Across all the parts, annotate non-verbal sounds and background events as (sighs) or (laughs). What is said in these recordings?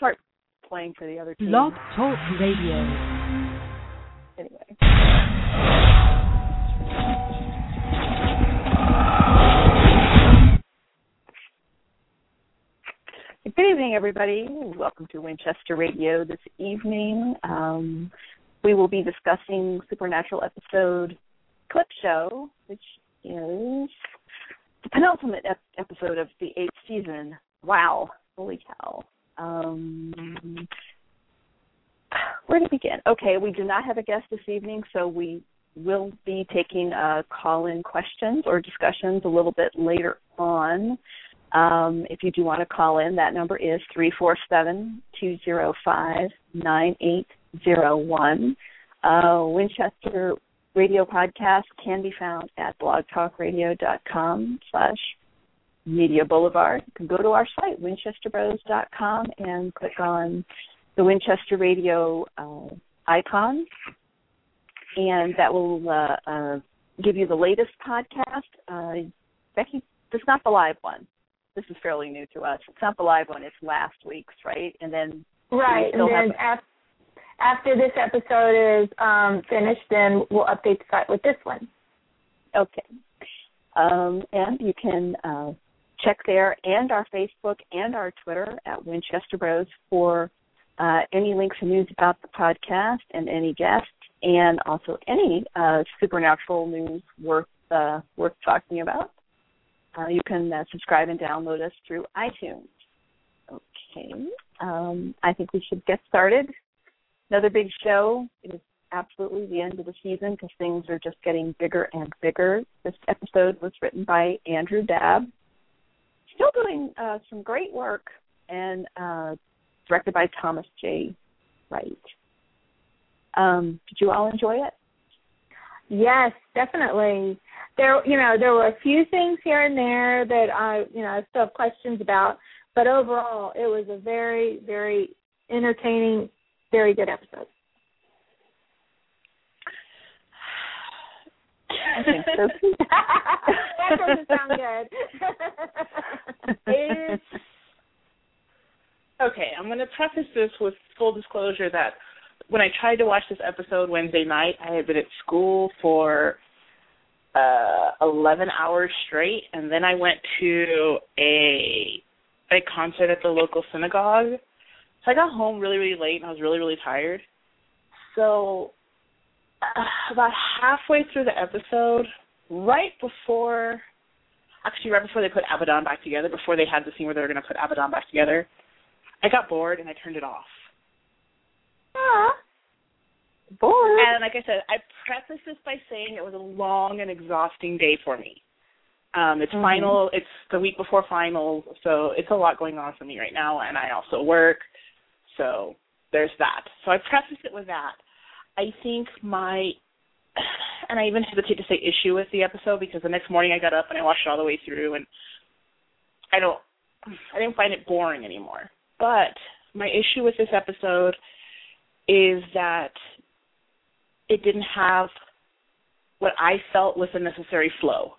start playing for the other team. Blog Talk Radio. Anyway. Good evening, everybody. Welcome to Winchester Radio this evening. Um, we will be discussing Supernatural episode Clip Show, which is the penultimate ep- episode of the eighth season. Wow, holy cow! Um, where to begin? Okay, we do not have a guest this evening, so we will be taking uh, call-in questions or discussions a little bit later on. Um, if you do want to call in, that number is three four seven two zero five nine eight zero one. Uh, Winchester Radio Podcast can be found at blogtalkradio.com slash Media Boulevard. You can go to our site, winchesterbros.com, and click on the Winchester Radio uh, icon, and that will uh, uh, give you the latest podcast. Uh, Becky, this is not the live one. This is fairly new to us. It's not the live one. It's last week's, right? And then Right, and then have- af- after this episode is um, finished, then we'll update the site with this one. Okay. Um, and you can uh, check there and our Facebook and our Twitter at Winchester Bros for uh, any links and news about the podcast and any guests, and also any uh, supernatural news worth uh, worth talking about. Uh, you can uh, subscribe and download us through iTunes. Okay. Um, I think we should get started. Another big show. It is absolutely the end of the season because things are just getting bigger and bigger. This episode was written by Andrew Dabb. Still doing uh, some great work and uh, directed by Thomas J. Wright. Um, did you all enjoy it? Yes, definitely. There, you know, there were a few things here and there that I, you know, I still have questions about, but overall, it was a very, very entertaining, very good episode. I think so too. (laughs) that doesn't (laughs) sound good. (laughs) It's okay. I'm going to preface this with full disclosure that when I tried to watch this episode Wednesday night, I had been at school for uh 11 hours straight, and then I went to a a concert at the local synagogue. So I got home really, really late, and I was really, really tired. So about halfway through the episode, right before actually right before they put Abaddon back together, before they had the scene where they were going to put Abaddon back together, I got bored and I turned it off. Aw. Bored. And like I said, I preface this by saying it was a long and exhausting day for me. Um, it's Mhm. final. It's the week before finals, so it's a lot going on for me right now, and I also work. So there's that. So I preface it with that. I think my, (sighs) and I even hesitate to say issue with the episode because the next morning I got up and I watched it all the way through, and I don't, I didn't find it boring anymore. But my issue with this episode is that it didn't have what I felt was the necessary flow.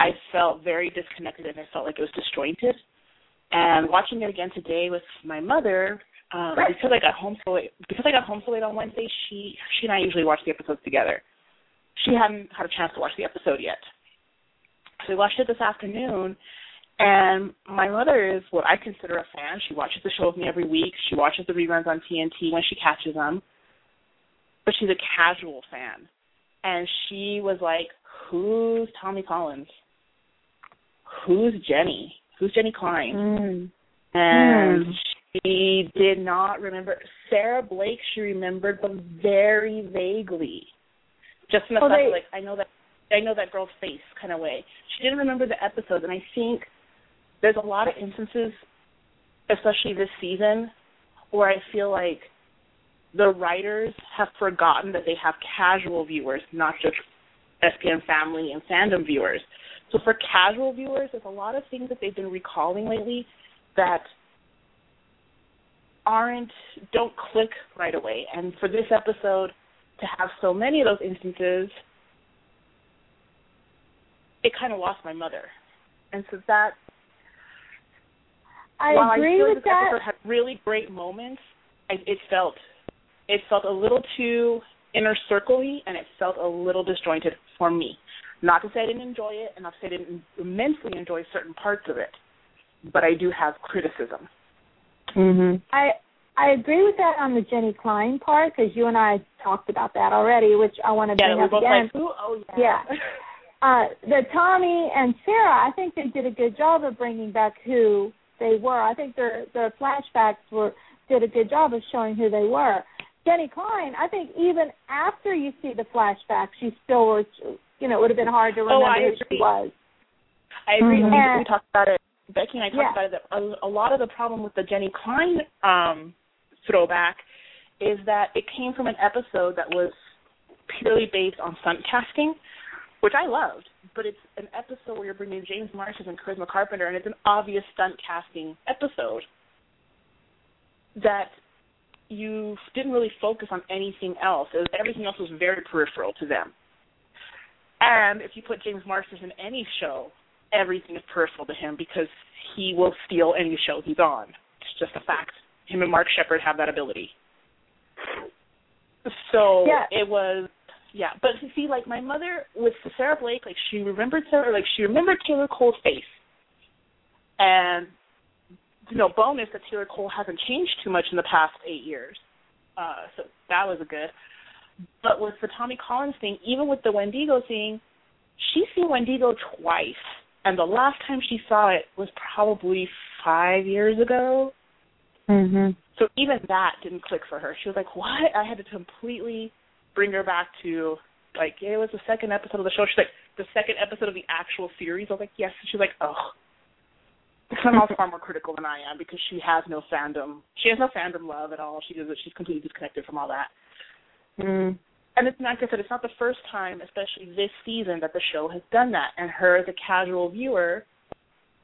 I felt very disconnected and I felt like it was disjointed. And watching it again today with my mother, um, because I got home so late, because I got home so late on Wednesday, she she and I usually watch the episodes together. She hadn't had a chance to watch the episode yet, so we watched it this afternoon. And my mother is what I consider a fan. She watches the show with me every week. She watches the reruns on TNT when she catches them. But she's a casual fan. And she was like, Who's Tommy Collins? Who's Jenny? Who's Jenny Klein? Mm. And Hmm. She did not remember. Sarah Blake, she remembered, but very vaguely. Just in the Oh, fact they- like, I know that I know that girl's face kind of way. She didn't remember the episodes, and I think there's a lot of instances, especially this season, where I feel like the writers have forgotten that they have casual viewers, not just SPN family and fandom viewers. So for casual viewers, there's a lot of things that they've been recalling lately that aren't don't click right away. And for this episode to have so many of those instances, it kind of lost my mother. And so that I while agree I feel with this that. episode had really great moments, I, it felt it felt a little too inner circly, and it felt a little disjointed for me. Not to say I didn't enjoy it, and not to say I didn't immensely enjoy certain parts of it, but I do have criticism. Mhm. I I agree with that on the Jenny Klein part because you and I talked about that already, which I want to Yeah, bring up again. like, oh yeah. Yeah. (laughs) uh, the Tommy and Sarah, I think they did a good job of bringing back who they were. I think their their flashbacks were did a good job of showing who they were. Jenny Klein, I think even after you see the flashbacks, she still was, you know, it would have been hard to Oh, remember I who she was. I agree. Mhm. We, And- we talked about it. Becky and I talked Yeah. about it. That a, a lot of the problem with the Jenny Klein um, throwback is that it came from an episode that was purely based on stunt casting, which I loved. But it's an episode where you're bringing James Marsters and Charisma Carpenter, and it's an obvious stunt casting episode that you didn't really focus on anything else. Was, everything else was very peripheral to them. And if you put James Marsters in any show, everything is personal to him because he will steal any show he's on. It's just a fact. Him and Mark Sheppard have that ability. So Yeah. it was yeah. But you see, like my mother with Sarah Blake, like she remembered Sarah like she remembered Taylor Cole's face. And you know, bonus that Taylor Cole hasn't changed too much in the past eight years. Uh so that was a good. But with the Tommy Collins thing, even with the Wendigo thing, she's seen Wendigo twice. And the last time she saw it was probably five years ago. Mhm. So even that didn't click for her. She was like, "What?" I had to completely bring her back to like yeah, it was the second episode of the show. She's like, "The second episode of the actual series." I was like, "Yes." She's like, "Oh." Somehow far more critical than I am because she has no fandom. She has no fandom love at all. She does. it. She's completely disconnected from all that. Mhm. And it's like I said, it's not the first time, especially this season, that the show has done that. And her as a casual viewer,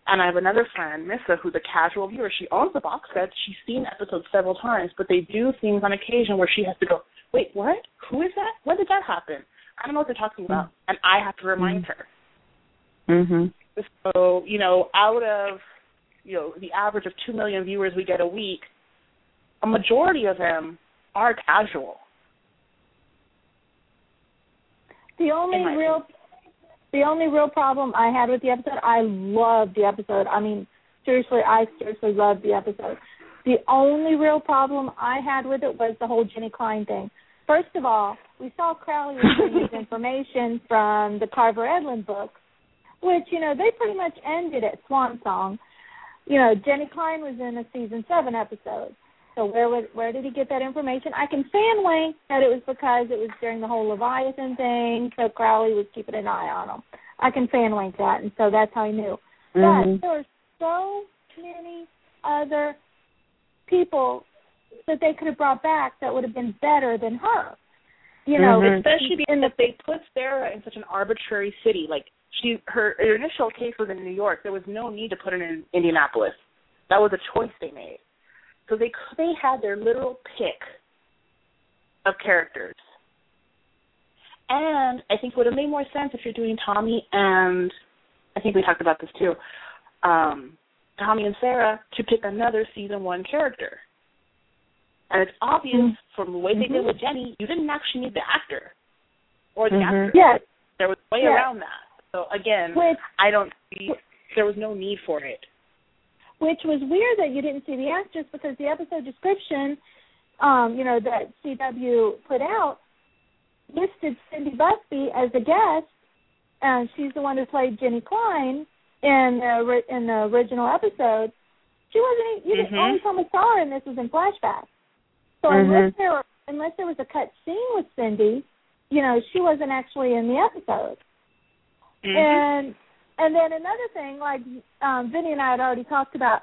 and I have another friend, Missa, who's a casual viewer. She owns the box set. She's seen episodes several times, but they do things on occasion where she has to go, "Wait, what? Who is that? When did that happen? I don't know what they're talking about," and I have to remind her. Mhm. So you know, out of you know the average of two million viewers we get a week, a majority of them are casual. The only real the only real problem I had with the episode, I loved the episode. I mean, seriously, I seriously loved the episode. The only real problem I had with it was the whole Jenny Klein thing. First of all, we saw Crowley (laughs) his information from the Carver Edlund books, which, you know, they pretty much ended at Swan Song. You know, Jenny Klein was in a season seven episode. So where would where did he get that information? I can fan wink that it was because it was during the whole Leviathan thing, so Crowley was keeping an eye on him. I can fan wink that, and so that's how he knew. But Mhm. there were so many other people that they could have brought back that would have been better than her. You know, Mhm. especially because they put Sarah in such an arbitrary city. Like she, her, her initial case was in New York. There was no need to put her in Indianapolis. That was a choice they made. So they they had their literal pick of characters. And I think it would have made more sense if you're doing Tommy and I think we talked about this too. Um, Tommy and Sarah to pick another season one character. And it's obvious Mhm. from the way they did with Jenny, you didn't actually need the actor or the Mhm. actress. yes, There was a way Yeah. around that. So again, which I don't see there was no need for it. Which was weird that you didn't see the actress because the episode description, um, you know, that CW put out listed Cindy Busby as a guest, and she's the one who played Jenny Klein in the in the original episode. She wasn't. You Mhm. the only time we saw her in this was in flashback. So Mhm. unless there were, unless there was a cut scene with Cindy, you know, she wasn't actually in the episode. Mm-hmm. And and then another thing, like um, Vinny and I had already talked about,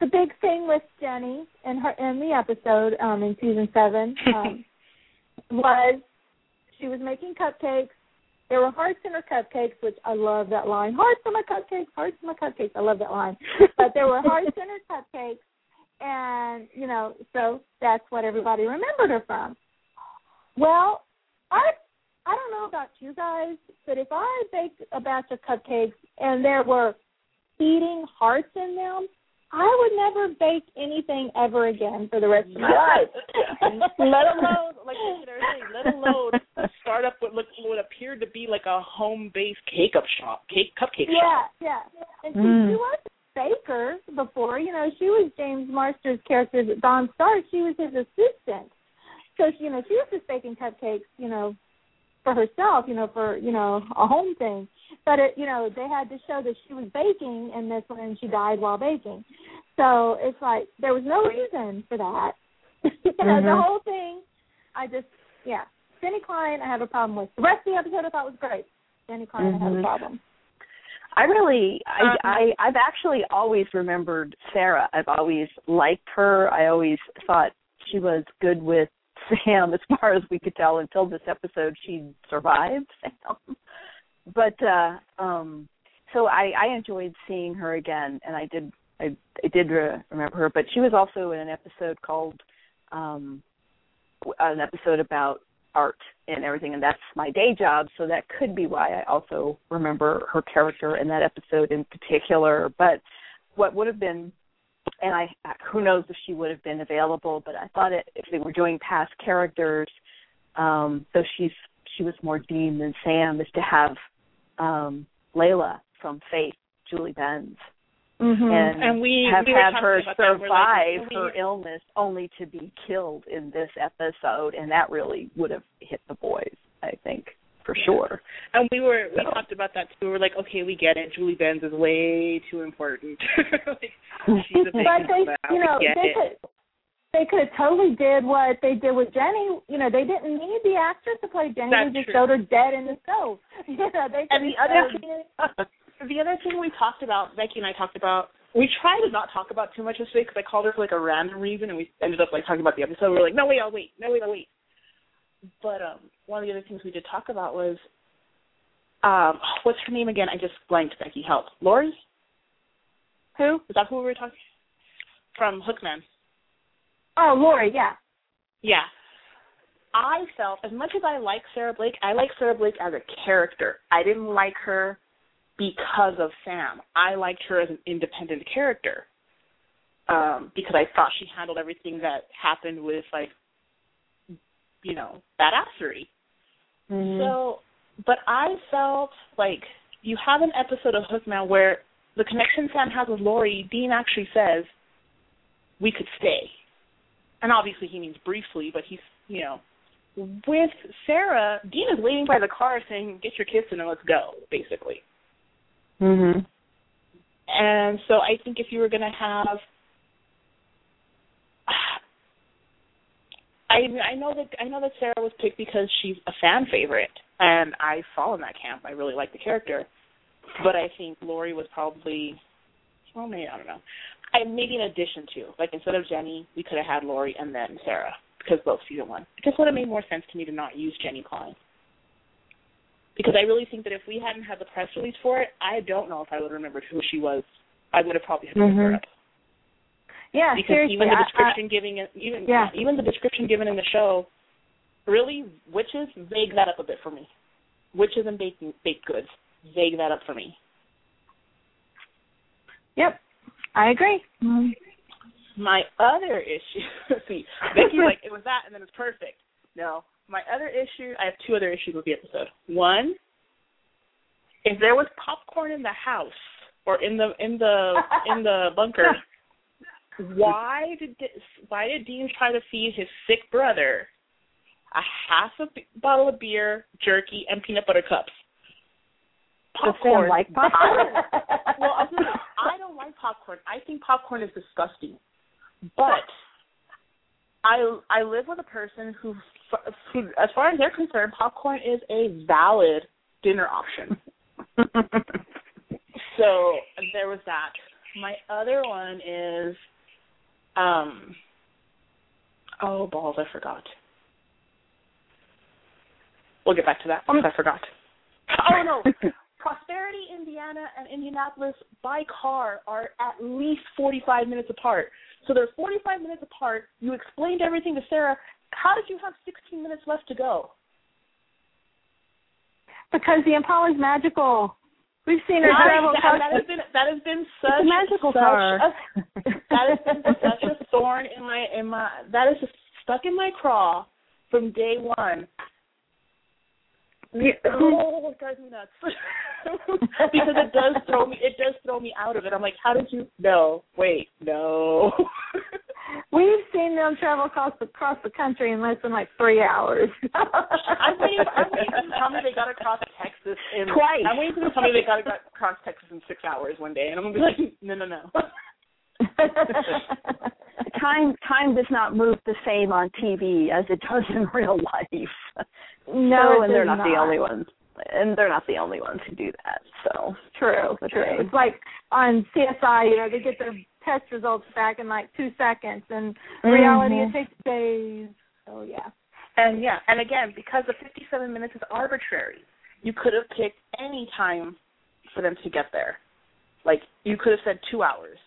the big thing with Jenny in her in the episode um, in season seven (laughs) um, was she was making cupcakes. There were hearts in her cupcakes, which I love that line. Hearts in my cupcakes, hearts in my cupcakes. I love that line. (laughs) But there were hearts in her cupcakes, and you know, so that's what everybody remembered her from. Well, I I don't know about you guys, but if I baked a batch of cupcakes and there were beating hearts in them, I would never bake anything ever again for the rest of my Right. life. (laughs) let alone like you know, saying, let alone start up what looked what appeared to be like a home based cake up shop, cake cupcake yeah, shop. yeah. Yeah. And she, Mm. she was a baker before. You know, she was James Marsters' character, Don Stark. She was his assistant. So she, you know, she was just baking cupcakes. You know, for herself. You know, for you know a home thing. But it, you know, they had to show that she was baking and this one, and she died while baking. So it's like there was no reason for that. (laughs) you know, the Mhm. whole thing. I just, yeah. Jenny Klein, I have a problem with. The rest of the episode I thought was great. Jenny Klein, I have a problem. I really, I, Um, I, I've actually always remembered Sarah. I've always liked her. I always thought she was good with Sam, as far as we could tell until this episode. She survived Sam, (laughs) but uh um so I, I enjoyed seeing her again, and I did, I, I did re- remember her. But she was also in an episode called, um an episode about art and everything and that's my day job so that could be why I also remember her character in that episode in particular but what would have been and I who knows if she would have been available but I thought it if they were doing past characters um though she's she was more Dean than Sam is to have um Layla from Faith Julie Benz. Mm-hmm. and, And we- have we had her about like, survive we- her illness only to be killed in this episode, and that really would have hit the boys, I think, for sure. And we were we So- talked about that too. We were like, okay, we get it. Julie Benz is way too important. (laughs) like, she's a big but they, now. you know, they it. could they could have totally did what they did with Jenny. You know, they didn't need the actress to play Jenny. That's they just true. showed her dead in the stove. (laughs) You know, they And the other thing, (laughs) the other thing we talked about, Becky and I talked about, we tried to not talk about too much this week because I called her for like a random reason, and we ended up like talking about the episode. We were like, no wait, I'll wait, no wait, I'll wait. But um, one of the other things we did talk about was, um, what's her name again? I just blanked. Becky, help. Lori? who? Is that who we were talking? From Hookman. Oh, Lori. Yeah. Yeah. I felt as much as I like Sarah Blake, I like Sarah Blake as a character. I didn't like her because of Sam. I liked her as an independent character. Um, because I thought she handled everything that happened with like you know, badassery. Mm-hmm. So but I felt like you have an episode of Hookman where the connection Sam has with Lori, Dean actually says, We could stay. And obviously he means briefly, but he's you know with Sarah, Dean is waiting by the car saying, Get your kiss in and let's go, basically. mhm. And so I think if you were gonna have I I know that I know that Sarah was picked because she's a fan favorite and I fall in that camp. I really like the character. But I think Lori was probably well maybe I don't know. I maybe in addition to. Like instead of Jenny, we could have had Lori and then Sarah because both season one. It just would have made more sense to me to not use Jenny Klein. Because I really think that if we hadn't had the press release for it, I don't know if I would have remembered who she was. I would have probably looked her Mhm. up Yeah. because seriously. even the I- I- description giving even Yeah. even the description given in the show really witches vague that up a bit for me witches and baking baked goods vague that up for me Yep. I agree. my other issue (laughs) see Becky's (laughs) like it was that and then it's perfect no my other issue I have two other issues with the episode one if there was popcorn in the house or in the in the (laughs) in the bunker why did this, why did Dean try to feed his sick brother a half a b- bottle of beer, jerky, and peanut butter cups? Sam like popcorn? (laughs) well, I don't, I don't like popcorn. I think popcorn is disgusting. But I I live with a person who, who, as far as they're concerned, popcorn is a valid dinner option. (laughs) So there was that. My other one is, um, oh balls, I forgot. We'll get back to that because I forgot. (laughs) Oh no, (laughs) Prosperity, Indiana, and Indianapolis by car are at least forty-five minutes apart. So they're forty-five minutes apart. You explained everything to Sarah. How did you have sixteen minutes left to go? because the Impala is magical. We've seen her travel across. That has been that has been such a magical such car. A, that has been such a (laughs) thorn in my in my that is just stuck in my craw from day one. Oh, it drives me nuts (laughs) because it does throw me. It does throw me out of it. I'm like, how did you? No, wait, no. (laughs) We've seen them travel across the, across the country in less than like three hours. I'm waiting. I'm waiting for them to tell me they got across Texas in Twice. I'm waiting for them to tell me they got across Texas in six hours one day, and I'm gonna be like, no, no, no. (laughs) time time does not move the same on TV as it does in real life. no, so, and they're not, not, the only ones. And they're not the only ones who do that. So true, true. It's like on CSI, you know, they get their test results back in like two seconds, and mm-hmm. reality it takes days. So yeah. And yeah, and again, because the 57 minutes is arbitrary, you could have picked any time for them to get there. Like you could have said two hours.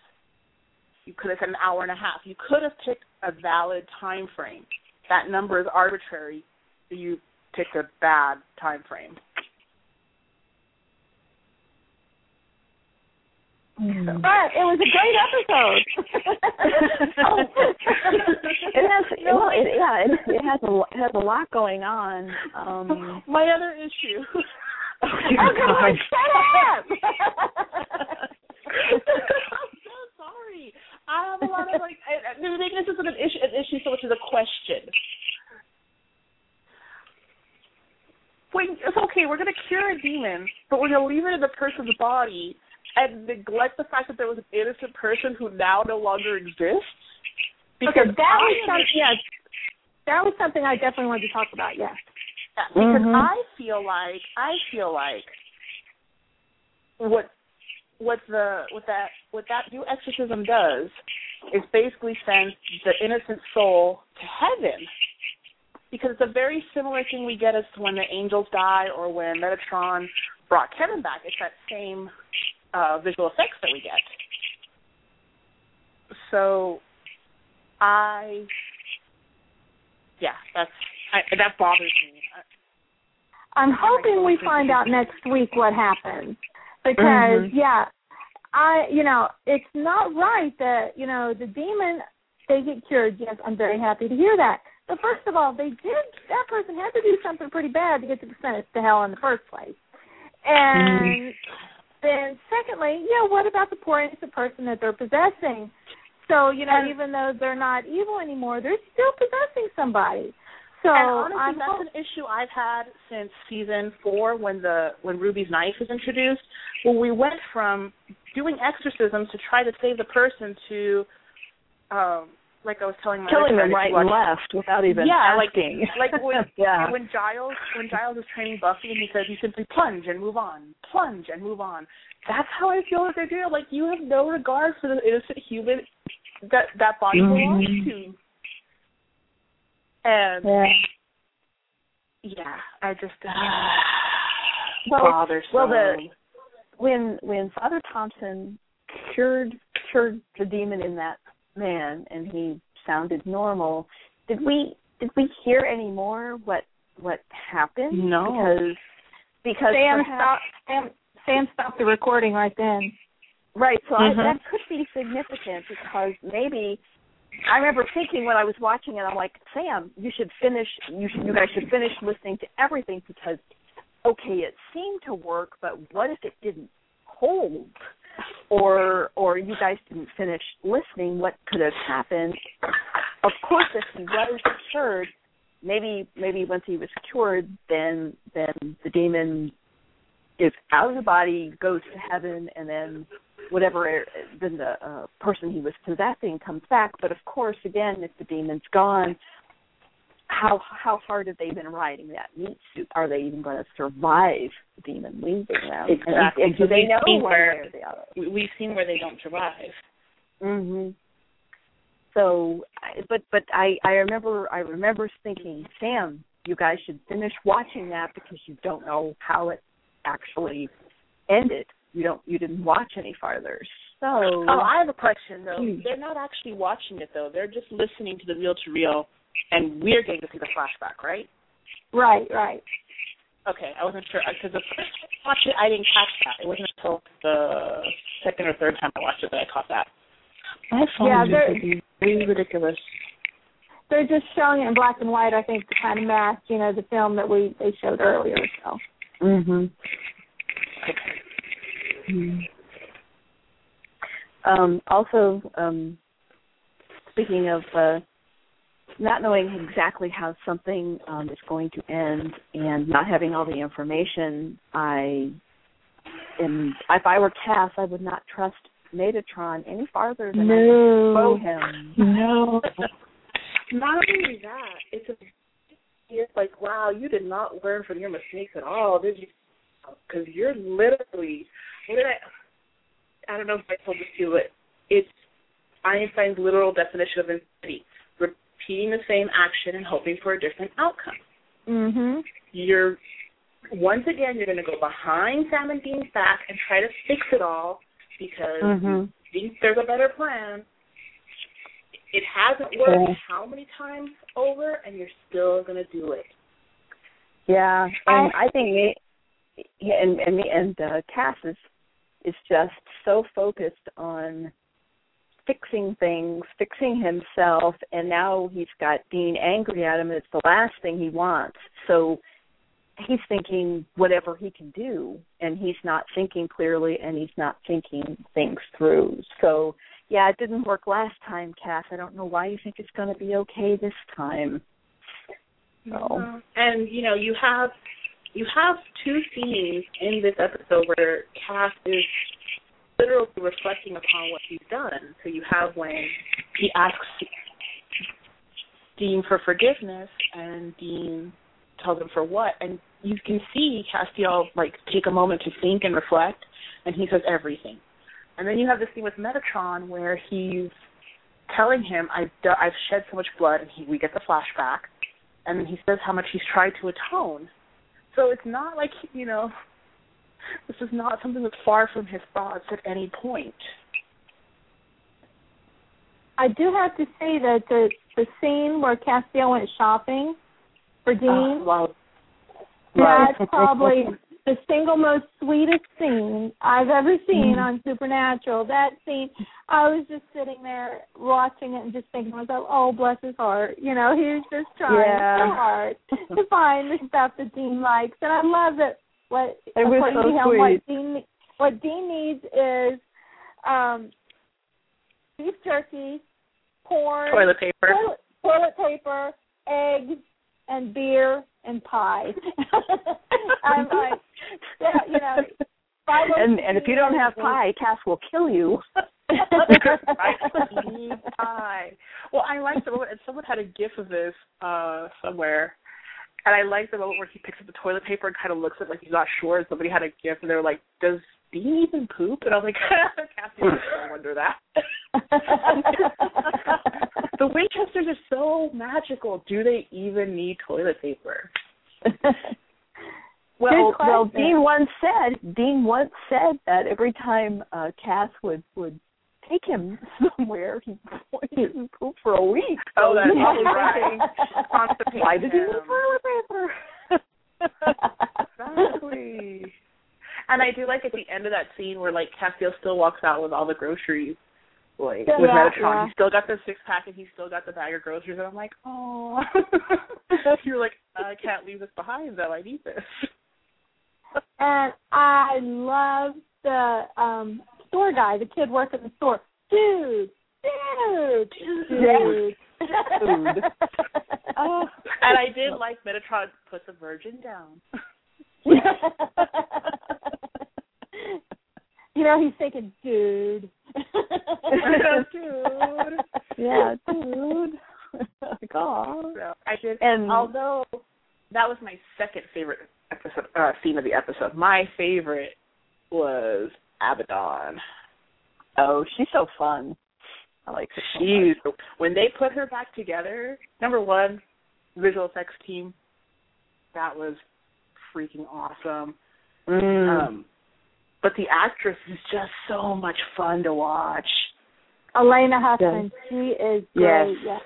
You could have said an hour and a half. You could have picked a valid time frame. That number is arbitrary. You picked a bad time frame. Mm. But it was a great episode. (laughs) it has, well, it, yeah, it, it has a it has a lot going on. Um, (laughs) My other issue. oh, (laughs) oh shut up! I'm so sorry. I have a lot of like. I, I think this isn't an issue, an issue so much as a question. Wait, it's okay. We're gonna cure a demon, but we're gonna leave it in the person's body and neglect the fact that there was an innocent person who now no longer exists. Because okay, that was something. Yes, that was something I definitely wanted to talk about. Yes. Yeah, because Mhm. I feel like I feel like what what the what that what that new exorcism does is basically sends the innocent soul to heaven. Because it's a very similar thing we get as to when the angels die or when Metatron brought Kevin back. It's that same uh, visual effects that we get. So, I, yeah, that's I, that bothers me. I'm hoping we find out next week what happens because Mm-hmm. yeah, I you know it's not right that you know the demon they get cured. Yes, I'm very happy to hear that. But first of all, they did that person had to do something pretty bad to get to sentenced to hell in the first place. And then secondly, yeah, what about the poor innocent person that they're possessing? So, you know, And- even though they're not evil anymore, they're still possessing somebody. So and honestly, I'm that's an issue I've had since season four when the when Ruby's knife was introduced. When we went from doing exorcisms to try to save the person to, um, like I was telling my killing them right and left without even yeah, asking. like (laughs) like when (laughs) yeah. when Giles when Giles is training Buffy and he says you simply plunge and move on, plunge and move on. That's how I feel that they're. Like you have no regard for the innocent human that that body belongs Mhm. to. And yeah. yeah, I just uh, (sighs) Well, bothersome. well, the- when when Father Thompson cured cured the demon in that man and he sounded normal, did we did we hear any more what what happened? No. Because because Sam perhaps, stopped Sam Sam stopped the recording right then. Right, so Mhm. I, that could be significant because maybe I remember thinking when I was watching it, I'm like, Sam, you should finish. You should, you guys should finish listening to everything because, okay, it seemed to work, but what if it didn't hold? Or or you guys didn't finish listening? What could have happened? Of course, if he was cured, maybe maybe once he was cured, then then the demon is out of the body, goes to heaven, and then whatever then the uh, person he was possessing comes back. But of course, again, if the demon's gone, how how hard have they been riding that meat suit? Are they even going to survive the demon leaving them? Exactly. And, and do they we've know one where- way or the we, we've seen where they don't survive. hmm So, but but I I remember I remember thinking, Sam, you guys should finish watching that because you don't know how it actually ended. You don't you didn't watch any farther. So Oh, I have a question though. Hmm. They're not actually watching it though. They're just listening to the reel to reel, and we're getting to see the flashback, right? Right, right. Okay, I wasn't sure because the first time I watched it, I didn't catch that. It wasn't until the second or third time I watched it that I caught that. My phone Yeah, is there- just really ridiculous. They're just showing it in black and white, I think, to kind of match, you know, the film that we they showed earlier. So Mhm. Mhm. Um, also, um, speaking of uh, not knowing exactly how something um, is going to end and not having all the information, I am. If I were Cass, I would not trust Metatron any farther than I no, him. No. Not only that, it's a it's like, wow, you did not learn from your mistakes at all, did you? Because you're literally, what did I? I don't know if I told this to you, but it's Einstein's literal definition of insanity: repeating the same action and hoping for a different outcome. Mhm. You're once again, you're going to go behind Sam and Dean's back and try to fix it all because Mhm. you think there's a better plan. It hasn't worked Yeah. how many times over, and you're still going to do it. Yeah, and I, think me, yeah, and and me and uh, Cass is is just so focused on fixing things, fixing himself, and now he's got Dean angry at him. And it's the last thing he wants. So he's thinking whatever he can do, and he's not thinking clearly, and he's not thinking things through. So yeah, it didn't work last time, Cass. I don't know why you think it's going to be okay this time. So. Mm-hmm. And you know, you have you have two scenes in this episode where Cass is literally reflecting upon what he's done. So you have when he asks Dean for forgiveness, and Dean tells him for what, and you can see Castiel like take a moment to think and reflect, and he says everything. And then you have the scene with Metatron where he's telling him, "I've I've shed so much blood," and he we get the flashback, and then he says how much he's tried to atone. So it's not like you know, this is not something that's far from his thoughts at any point. I do have to say that the the scene where Castiel went shopping for Dean, Oh, wow. that's (laughs) probably the single most sweetest scene I've ever seen Mhm. on Supernatural. That scene, I was just sitting there watching it and just thinking to myself, "Oh, bless his heart." You know, he was just trying Yeah. so hard to find the stuff that Dean likes, and I love that. What It was according so to him, sweet. what Dean what Dean needs is um beef jerky, corn, Toilet paper. toilet, toilet paper, eggs, and beer and pie. (laughs) I'm (laughs) like, yeah, you know, five and and if you don't have pie, Cass will kill you. (laughs) I need pie. Well, I like the moment, and someone had a gif of this uh somewhere, and I like the moment where he picks up the toilet paper and kind of looks at it like he's not sure. And somebody had a gift, and they're like, "Does Dean even poop?" And (laughs) I was like, "Cassie, I wonder that." (laughs) the Winchesters are so magical. Do they even need toilet paper? (laughs) well, well. Dean once said Dean once said that every time uh Cass would would take him (laughs) somewhere, he he didn't poop for a week. Oh, that's he's probably thinking, right. Why did he need toilet paper? Exactly. And I do like at the end of that scene where like Castiel still walks out with all the groceries, like Yeah, with yeah, Metatron. yeah. He's still got the six pack and he's still got the bag of groceries, and I'm like, oh. (laughs) You're like, I can't leave this behind though. I need this. and I love the um store guy, the kid working the store. Dude, dude, dude. Dude. (laughs) Oh, and I did like Metatron put the virgin down. you know, he's thinking, dude. Dude. (laughs) Yeah, dude. like, aw. So I did, And- although that was my second favorite episode uh, scene of the episode, my favorite was Abaddon. Oh, she's so fun. I like her. so She's when they put her back together. Number one, visual effects team. That was freaking awesome. Mm. Um, but the actress is just so much fun to watch. Alaina Huffman, she is Yes. great.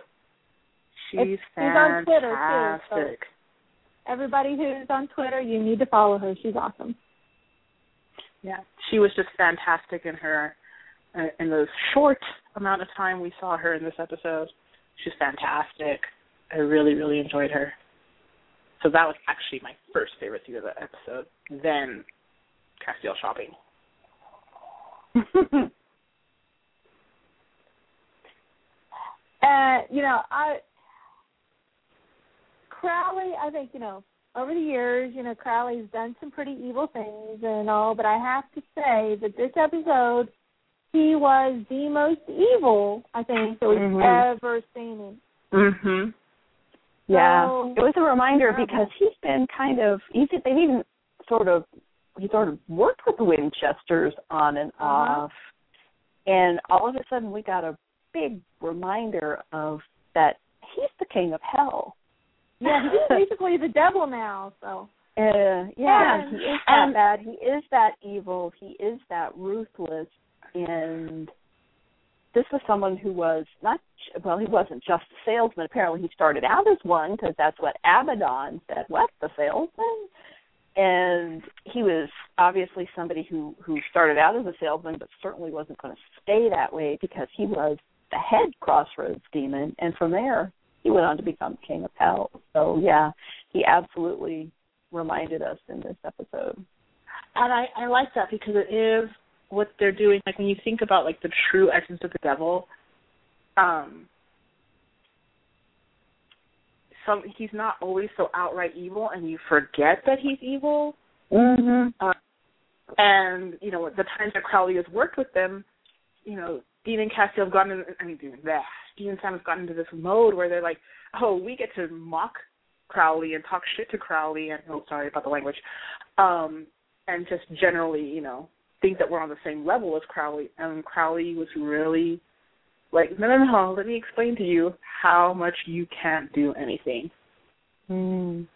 She's It's- she's on Twitter, too, so- fantastic. everybody who's on Twitter, you need to follow her. She's awesome. Yeah, she was just fantastic in her uh, in the short amount of time we saw her in this episode. She's fantastic. I really, really enjoyed her. So that was actually my first favorite scene of the episode. Then Castiel shopping. and (laughs) you know, I Crowley, I think, you know, over the years, you know, Crowley's done some pretty evil things and all, but I have to say that this episode he was the most evil I think that we've mm-hmm. ever seen him. Mhm. Yeah, so, it was a reminder because he's been kind of he's they've even sort of he sort of worked with the Winchesters on and uh-huh. off, and all of a sudden we got a big reminder of that he's the king of hell. Yeah, he's (laughs) basically the devil now. So. Uh, yeah, he is that bad. He is that evil. He is that ruthless, and this was someone who was not well he wasn't just a salesman apparently he started out as one because that's what abaddon said what the salesman and he was obviously somebody who who started out as a salesman but certainly wasn't going to stay that way because he was the head crossroads demon and from there he went on to become king of hell. So yeah he absolutely reminded us in this episode. And i i like that because it is what they're doing. Like when you think about like the true essence of the devil um some he's not always so outright evil and you forget that he's evil. Mhm uh, and you know the times that crowley has worked with them you know dean and castiel have gotten i mean dean, bleh, dean and sam have gotten into this mode where they're like oh we get to mock crowley and talk shit to crowley and oh sorry about the language um and just generally you know think that we're on the same level as Crowley. And Crowley was really like, no, no, no, let me explain to you how much you can't do anything. Mm.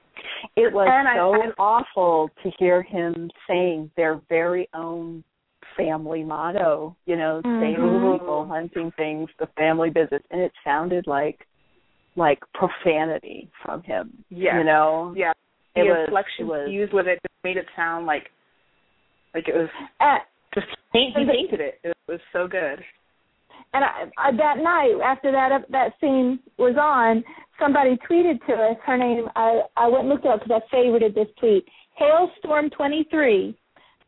It was and so I, I, awful to hear him saying their very own family motto, you know, mm-hmm. saving people, hunting things, the family business, and it sounded like like profanity from him. Yeah, you know. Yeah, the it inflection was, used with it just made it sound like like it was uh, just he painted it. It was so good. And I, I, that night, after that that scene was on, somebody tweeted to us. Her name I I went and looked it up because I favorited this tweet. Hailstorm twenty three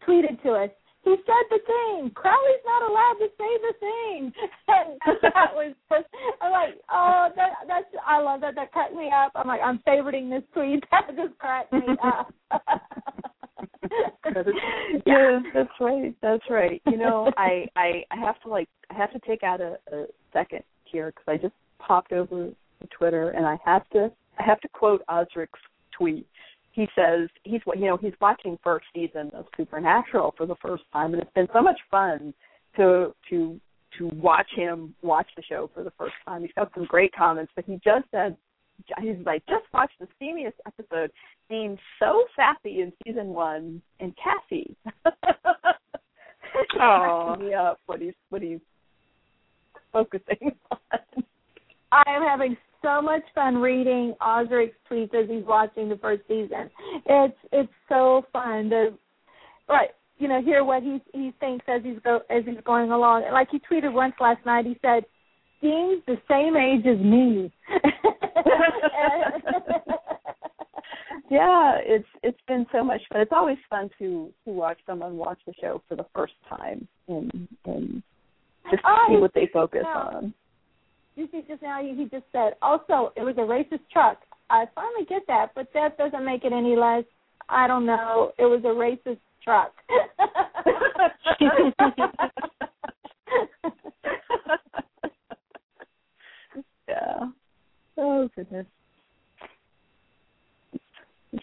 tweeted to us. He said the thing. Crowley's not allowed to say the thing. (laughs) And that was just, I'm like, oh, that that's I love that. That cracked me up. I'm like, I'm favoriting this tweet. (laughs) That just cracked me up. (laughs) yeah, that's right. That's right. You know, I I I have to like I have to take out a, a second here because I just popped over to Twitter and I have to I have to quote Osric's tweet. He says he's you know he's watching first season of Supernatural for the first time and it's been so much fun to to to watch him watch the show for the first time. He's got some great comments, but he just said he's like just watched the steamiest episode being so sappy in season one and Cassie. (laughs) Oh, me up what he's what he's focusing (laughs) on. I am having so much fun reading Osric's tweets as he's watching the first season. It's it's so fun to right, you know, hear what he he thinks as he's go as he's going along. Like he tweeted once last night, he said, Dean's the same age as me. (laughs) yeah, it's it's been so much fun. It's always fun to to watch someone watch the show for the first time and and just oh, see what they focus now, on. You see, just now he just said. Also, it was a racist truck. I finally get that, but that doesn't make it any less. I don't know. It was a racist truck. (laughs) yeah. Oh goodness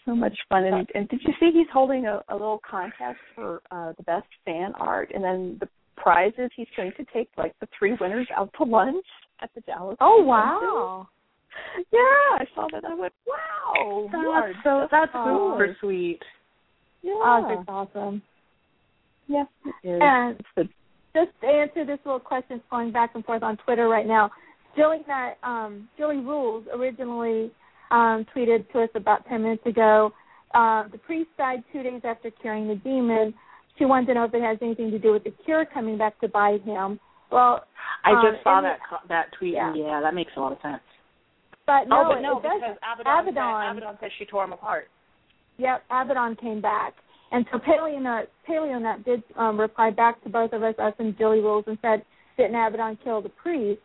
so much fun. And, and did you see he's holding a, a little contest for uh, the best fan art, and then the prizes he's going to take like the three winners out to lunch at the Dallas. Oh wow! Yeah, I saw that. I went, wow. That's so that's super sweet. Yeah, oh, that's awesome. Yeah, and just to answer this little question going back and forth on Twitter right now. Jilly that um Jilly Rules originally um, tweeted to us about 10 minutes ago. Uh, the priest died two days after curing the demon. She wanted to know if it has anything to do with the cure coming back to bite him. Well, I um, just saw that that tweet, and yeah, that makes a lot of sense. But no, oh, but no, it because Abaddon, Abaddon. Said, Abaddon said she tore him apart. Yep, Abaddon came back. And so Paleonut, Paleonut did um, reply back to both of us, us and Jilly Rules, and said, didn't Abaddon kill the priest?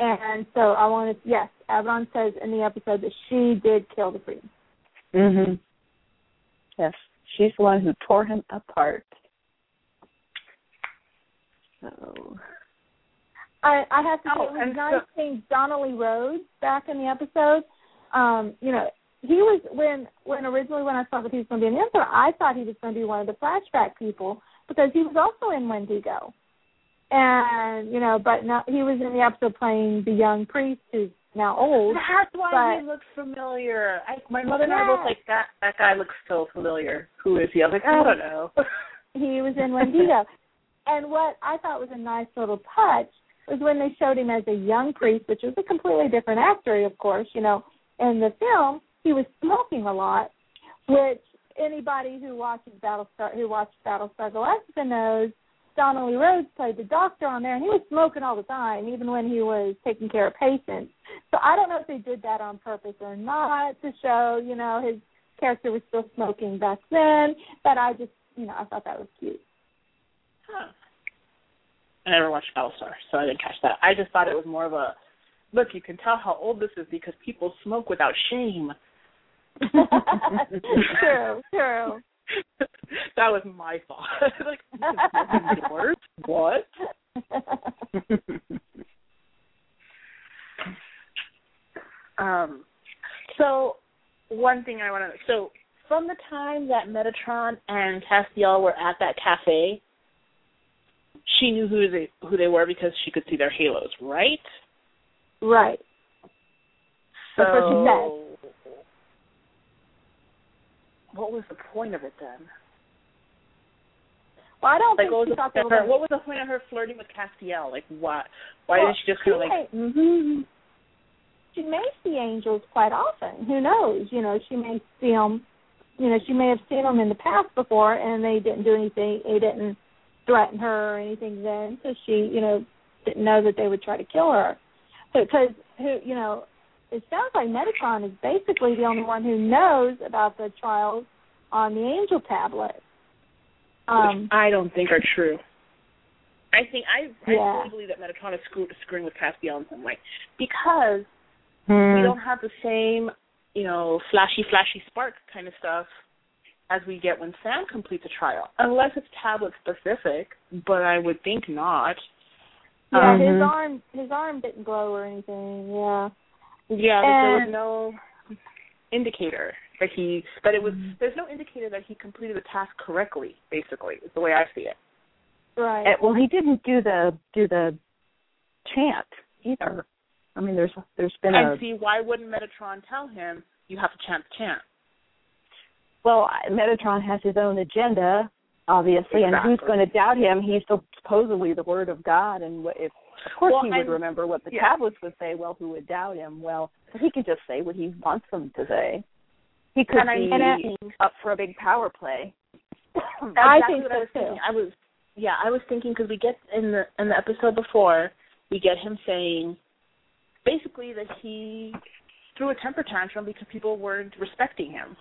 And so I wanted, yes, Abaddon says in the episode that she did kill the priest. Mhm. Yes, she's the one who tore him apart. So. I, I have to say Oh, it was nice so- seeing Donnelly Rhodes back in the episode. Um, you know, he was when when originally when I thought that he was going to be an answer, I thought he was going to be one of the flashback people because he was also in Wendigo, and you know, but no, he was in the episode playing the young priest who's now old. That's why but- he looks familiar. I, my mother and I both like that. That guy looks so familiar. Who is he? I was like, I don't know. he was in (laughs) Wendigo. And what I thought was a nice little touch was when they showed him as a young priest, which was a completely different actor, of course, you know, in the film, he was smoking a lot, which anybody who watches Battlestar who watched Battlestar Galactica knows Donnelly Rhodes played the doctor on there and he was smoking all the time, even when he was taking care of patients. So I don't know if they did that on purpose or not to show, you know, his character was still smoking back then. But I just you know, I thought that was cute. Huh. I never watched Battlestar, so I didn't catch that. I just thought it was more of a look. You can tell how old this is because people smoke without shame. true, true. (laughs) that was my thought. (laughs) like indoors? What? (laughs) um. So one thing I want to so from the time that Metatron and Castiel were at that cafe, she knew who they who they were because she could see their halos, right? right. So That's what she said. what was the point of it then? Well, I don't Like think what was she the thought point of her, what was the point of her flirting with Castiel? Like what? Why Well, didn't she just kind of like mm-hmm. she may see angels quite often. Who knows? You know, she may see them. You know, she may have seen them in the past before, and they didn't do anything. They didn't threaten her or anything then, so she, you know, didn't know that they would try to kill her. Because who, you know, it sounds like Metatron is basically the only one who knows about the trials on the angel tablet. Um, which I don't think are true. I think I I Yeah. fully believe that Metatron is screw, screwing with Castiel in some way because Hmm. we don't have the same, you know, flashy, flashy spark kind of stuff as we get when Sam completes a trial, unless it's tablet specific. But I would think not. yeah, his Mhm. arm, his arm didn't glow or anything. Yeah. Yeah, but there was no indicator that he that it was. Mm-hmm. There's no indicator that he completed the task correctly. Basically, is the way I see it. Right. Uh, well, he didn't do the do the chant either. I mean, there's there's been a And see, why wouldn't Metatron tell him you have to chant the chant? Well, Metatron has his own agenda, obviously, and who's going to doubt him? He's supposedly the word of God, and what if of course Well, he would remember what the yeah. tablets would say. Well, who would doubt him? Well, he could just say what he wants them to say. He could And I be mean- up for a big power play. (clears throat) I think what so, I was too. thinking. I was yeah, I was thinking because we get in the in the episode before we get him saying basically that he threw a temper tantrum because people weren't respecting him.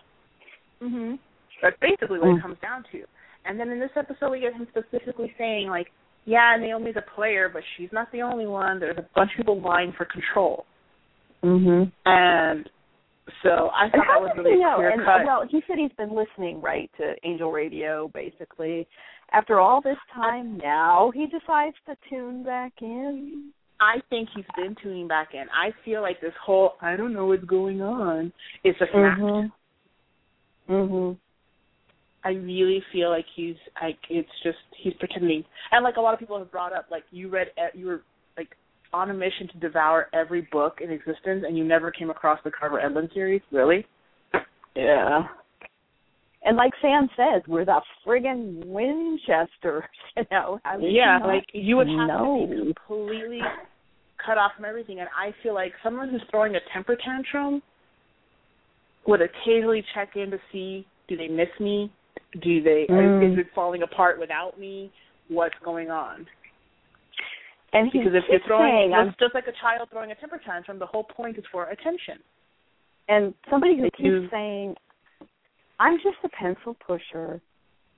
Mhm. That's basically what Mm. it comes down to. And then in this episode we get him specifically saying like, yeah, Naomi's a player, but she's not the only one. There's a bunch of people vying for control. Mhm. And so I thought that was really he know? clear And, cut. well, he said he's been listening right to Angel Radio, basically. After all this time, now he decides to tune back in. I think he's been tuning back in. I feel like this whole I don't know what's going on is a fact. Mhm. Mhm. I really feel like he's like it's just he's pretending. And like a lot of people have brought up, like you read you were like on a mission to devour every book in existence, and you never came across the Carver Edlund series. Really? Yeah. And like Sam says, we're the friggin' Winchesters, (laughs) you know. Yeah, like you would have know? to be completely cut off from everything. And I feel like someone who's throwing a temper tantrum would occasionally check in to see do they miss me, do they Mm. is it falling apart without me, what's going on. And he Because if you're throwing, it's just like a child throwing a temper tantrum. The whole point is for attention. and somebody who keeps you- saying, "I'm just a pencil pusher.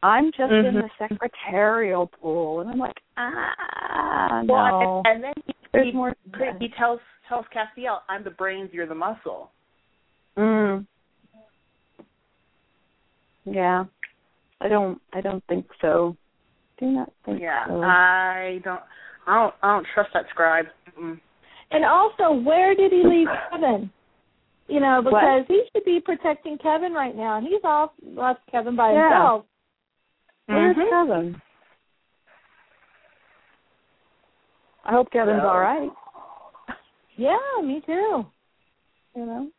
I'm just in Mhm. the secretarial pool," and I'm like, ah, Well, no. and, and then he, There's he, more. he tells tells Castiel, "I'm the brains, you're the muscle." Mm. Yeah, I don't. I don't think so. Do not think Yeah, so. I don't, I don't, I don't trust that scribe. Mm. And also, where did he leave (coughs) Kevin? You know, What? because he should be protecting Kevin right now, and he's off left Kevin by Yeah. himself. Where's Mhm. Kevin? I hope Kevin's So- all right. Yeah, me too. You know,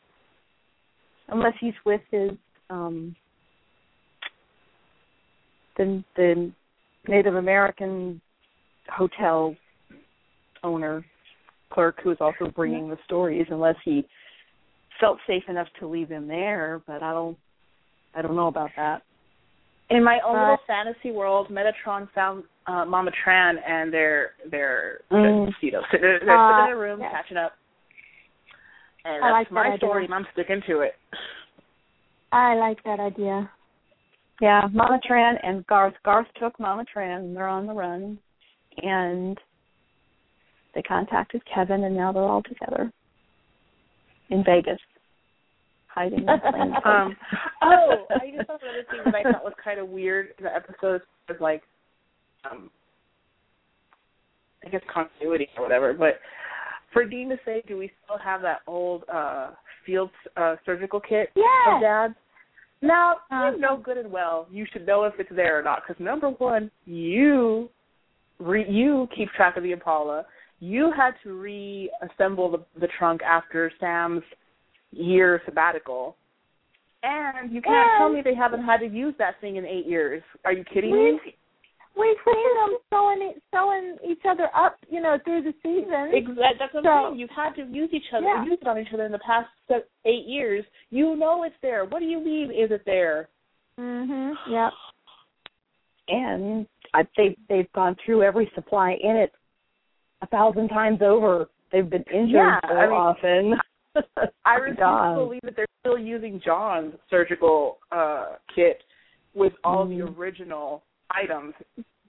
unless he's with his um the the Native American hotel owner clerk who is also bringing the stories. Unless he felt safe enough to leave him there, but I don't. I don't know about that. In my own Uh, little fantasy world, Metatron found uh, Mama Tran and they're they're Mm. just, you know sitting, they're Uh, sitting in their room yeah. catching up. And I that's like that my idea. story, and I'm sticking to it. I like that idea. Yeah, Mama Tran and Garth. Garth took Mama Tran. And they're on the run, and they contacted Kevin, and now they're all together in Vegas, hiding in plain sight. Um, oh, I just thought another thing that I thought was kind of weird in the episode was like, um, I guess continuity or whatever. But for Dean to say, "Do we still have that old uh field uh surgical kit Yeah. of Dad's?" Now Uh-huh. you know good and well you should know if it's there or not. Because number one, you re- you keep track of the Impala. You had to reassemble the the trunk after Sam's year sabbatical. And you can't tell me they haven't had to use that thing in eight years. Are you kidding me? We've seen them sewing sewing each other up, you know, through the season. Exactly. That's what I'm saying. You've had to use each other, Yeah. use it on each other in the past eight years. You know it's there. What do you mean? Is it there? Mhm. Yep. and I, they they've gone through every supply in it a thousand times over. They've been injured Yeah, so I mean, often. (laughs) I refuse to believe that they're still using John's surgical uh kit with all the Mhm. original items.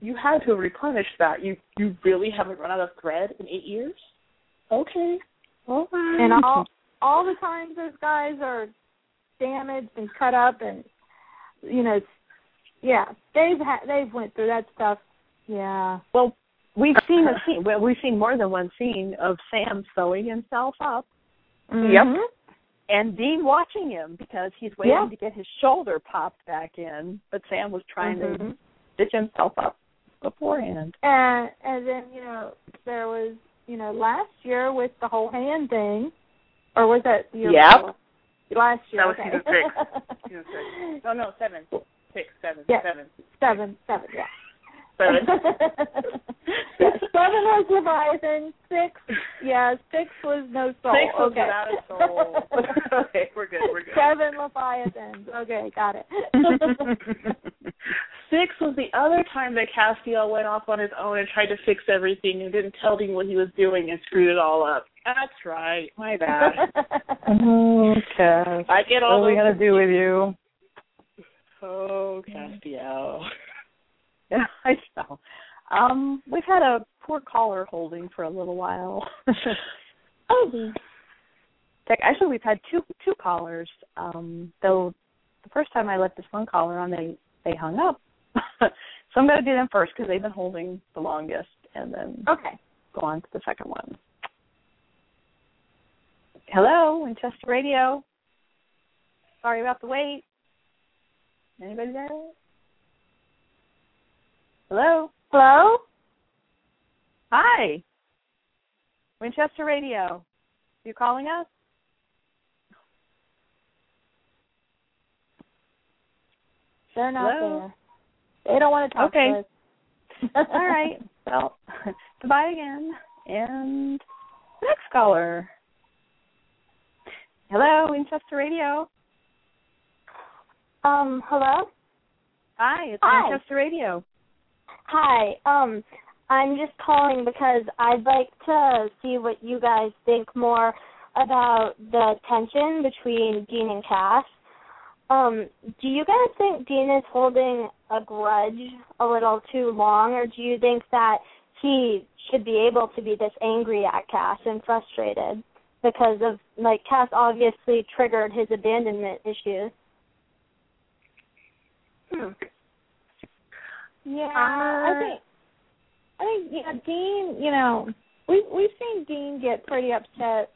You had to replenish that. You you really haven't run out of thread in eight years? Okay. All right. And all all the times those guys are damaged and cut up and you know yeah, they've had they've went through that stuff. Yeah. Well, we've seen a scene. Well, we've seen more than one scene of Sam sewing himself up, Mhm. and Dean watching him because he's waiting Yeah. to get his shoulder popped back in. But Sam was trying to Mhm. Stitch himself up beforehand. And and then you know there was you know last year with the whole hand thing, or was that the year Yep. before? Last year. That was okay. (laughs) season six. Season six. No, no, seven. Six, seven, Yeah. seven. seven, seven, yeah. Seven. (laughs) yeah, seven was Leviathan. Six, yeah, six was no soul. Six was okay. without a soul. (laughs) okay, we're good, we're good. Seven Leviathans. Okay, got it. (laughs) Six was the other time that Castiel went off on his own and tried to fix everything and didn't tell Dean what he was doing and screwed it all up. That's right. My bad. okay. I get all What are we gonna do with you? Oh, Castiel. (laughs) I know. Um, we've had a poor caller holding for a little while. (laughs) oh, Heck, Actually, we've had two two callers. Um, though the first time I let this one caller on, they they hung up. (laughs) so I'm going to do them first because they've been holding the longest, and then okay. go on to the second one. Hello, Winchester Radio. Sorry about the wait. Anybody there? Hello. Hello. Hi. Winchester Radio. You calling us? They're not Hello? there. They don't want to talk Okay. to us. (laughs) All right. Well, (laughs) goodbye again. And next caller. Hello, Winchester Radio. Um, hello? Hi, it's Hi. Winchester Radio. Hi. Um, I'm just calling because I'd like to see what you guys think more about the tension between Dean and Cass. Um, do you guys think Dean is holding a grudge a little too long, or do you think that he should be able to be this angry at Cass and frustrated because of like Cass obviously triggered his abandonment issues? Hmm. Yeah, I think I think yeah, Dean. You know, we we've seen Dean get pretty upset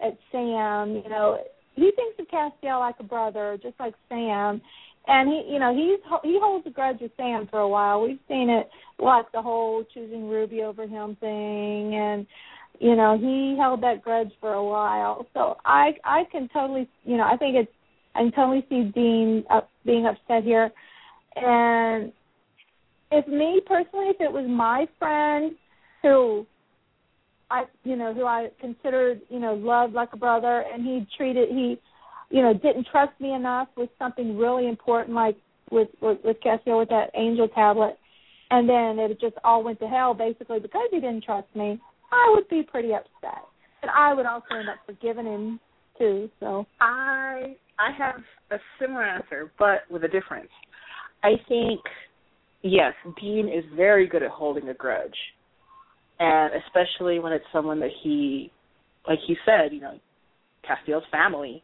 at Sam. You know, he thinks of Castiel like a brother, just like Sam. And he, you know, he's he holds a grudge with Sam for a while. We've seen it, like the whole choosing Ruby over him thing, and you know, he held that grudge for a while. So I I can totally, you know, I think it's I can totally see Dean up, being upset here. And if me personally, if it was my friend who I, you know, who I considered, you know, loved like a brother, and he treated he, you know, didn't trust me enough with something really important, like with with, with Cassio with that angel tablet, and then it just all went to hell basically because he didn't trust me. I would be pretty upset, and I would also end up forgiving him too. So I I have a similar answer, but with a difference. I think yes, Dean is very good at holding a grudge, and especially when it's someone that he, like he said, you know, Castiel's family.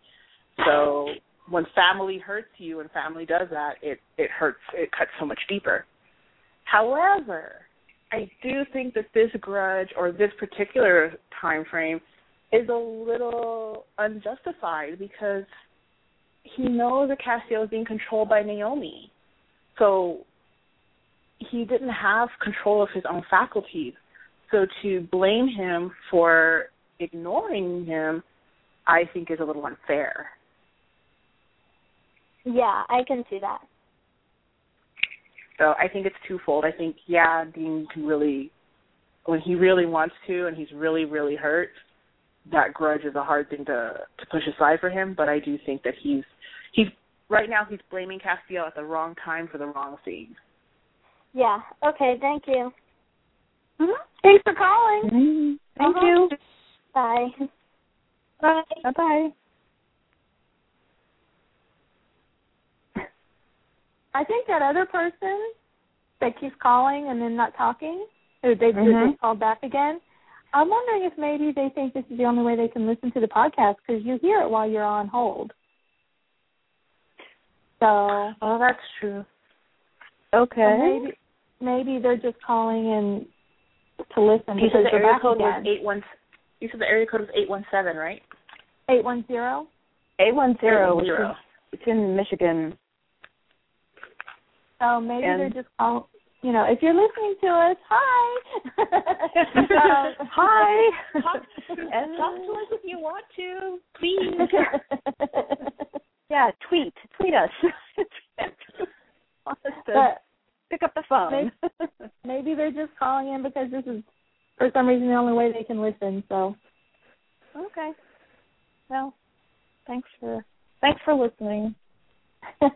So when family hurts you and family does that, it it hurts. It cuts so much deeper. However, I do think that this grudge or this particular time frame is a little unjustified because he knows that Castiel is being controlled by Naomi. So he didn't have control of his own faculties. So to blame him for ignoring him, I think is a little unfair. Yeah, I can see that. So I think it's twofold. I think yeah, Dean can really when he really wants to and he's really, really hurt, that grudge is a hard thing to to push aside for him. But I do think that he's he's right now he's blaming Castiel at the wrong time for the wrong thing. Yeah. Okay. Thank you. mm-hmm. thanks for calling. Mm-hmm. Thank Uh-huh. you. Bye. Bye. Bye bye. I think that other person that keeps calling and then not talking, who they Mhm. just called back again. I'm wondering if maybe they think this is the only way they can listen to the podcast because you hear it while you're on hold. So Oh, that's true. Okay. maybe maybe they're just calling in to listen You said the area back code was eight one. You said the area code was eight one seven, right? Eight one zero. Eight one zero, which Zero. is it's in Michigan. So maybe And- they're just calling. You know, if you're listening to us, hi. (laughs) Um, Hi. Talk, (laughs) And- talk to us (laughs) if you want to, please. Yeah, tweet, tweet us. Want to but pick up the phone. maybe they're just calling in because this is for some reason the only way they can listen. So okay. Well, thanks for thanks for listening. (laughs) so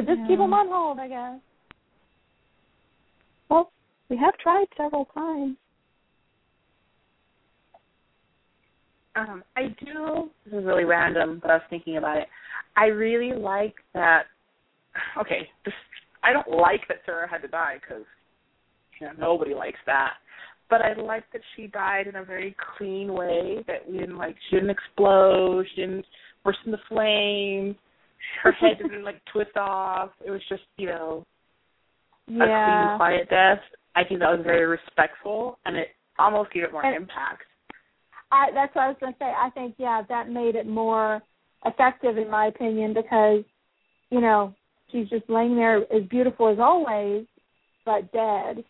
just keep Yeah. them on hold, I guess. Well, we have tried several times. Um, I do. This is really random, but I was thinking about it. I really like that. Okay, this, I don't like that Sarah had to die because you know nobody likes that. But I like that she died in a very clean way. That we didn't like. She didn't explode. She didn't burst into flames. Her head (laughs) didn't like twist off. It was just you know a clean, quiet death. I think that was very respectful, and it almost gave it more And- impact. I that's what I was gonna say. I think yeah, that made it more effective in my opinion because, you know, she's just laying there as beautiful as always, but dead.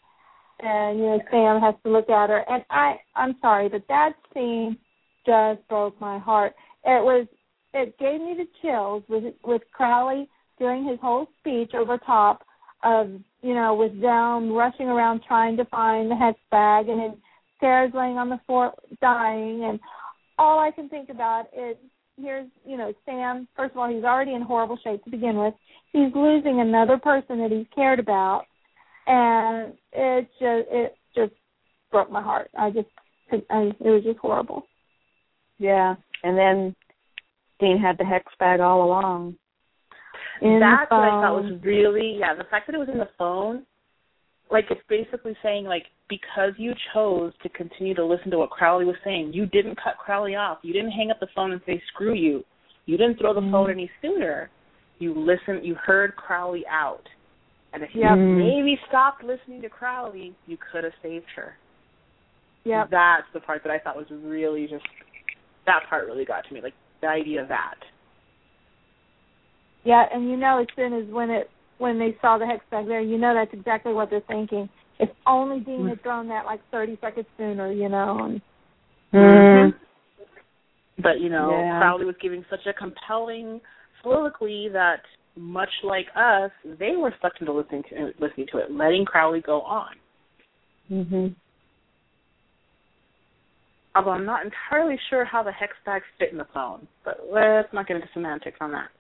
And, you know, Sam has to look at her and I I'm sorry, but that scene just broke my heart. It was it gave me the chills with with Crowley doing his whole speech over top of, you know, with them rushing around trying to find the hex bag and then Sarah's laying on the floor dying, and all I can think about is here's you know Sam. First of all, he's already in horrible shape to begin with. He's losing another person that he's cared about, and it just it just broke my heart. I just I, it was just horrible. Yeah, and then Dean had the hex bag all along. In That's what I thought was really yeah. The fact that it was in the phone, like it's basically saying like because you chose to continue to listen to what Crowley was saying, you didn't cut Crowley off. You didn't hang up the phone and say screw you. You didn't throw the mm. phone any sooner. You listened. You heard Crowley out, and if you yep. maybe stopped listening to Crowley, you could have saved her. Yeah, that's the part that I thought was really just that part really got to me. Like the idea of that. Yeah, and you know as soon as when it when they saw the hex bag there, you know that's exactly what they're thinking. If only Dean had thrown that like thirty seconds sooner, you know. And, mm-hmm. But you know, yeah. Crowley was giving such a compelling soliloquy that much like us, they were stuck into listening to listening to it, letting Crowley go on. Mhm. Although I'm not entirely sure how the hex bags fit in the phone, but let's not get into semantics on that.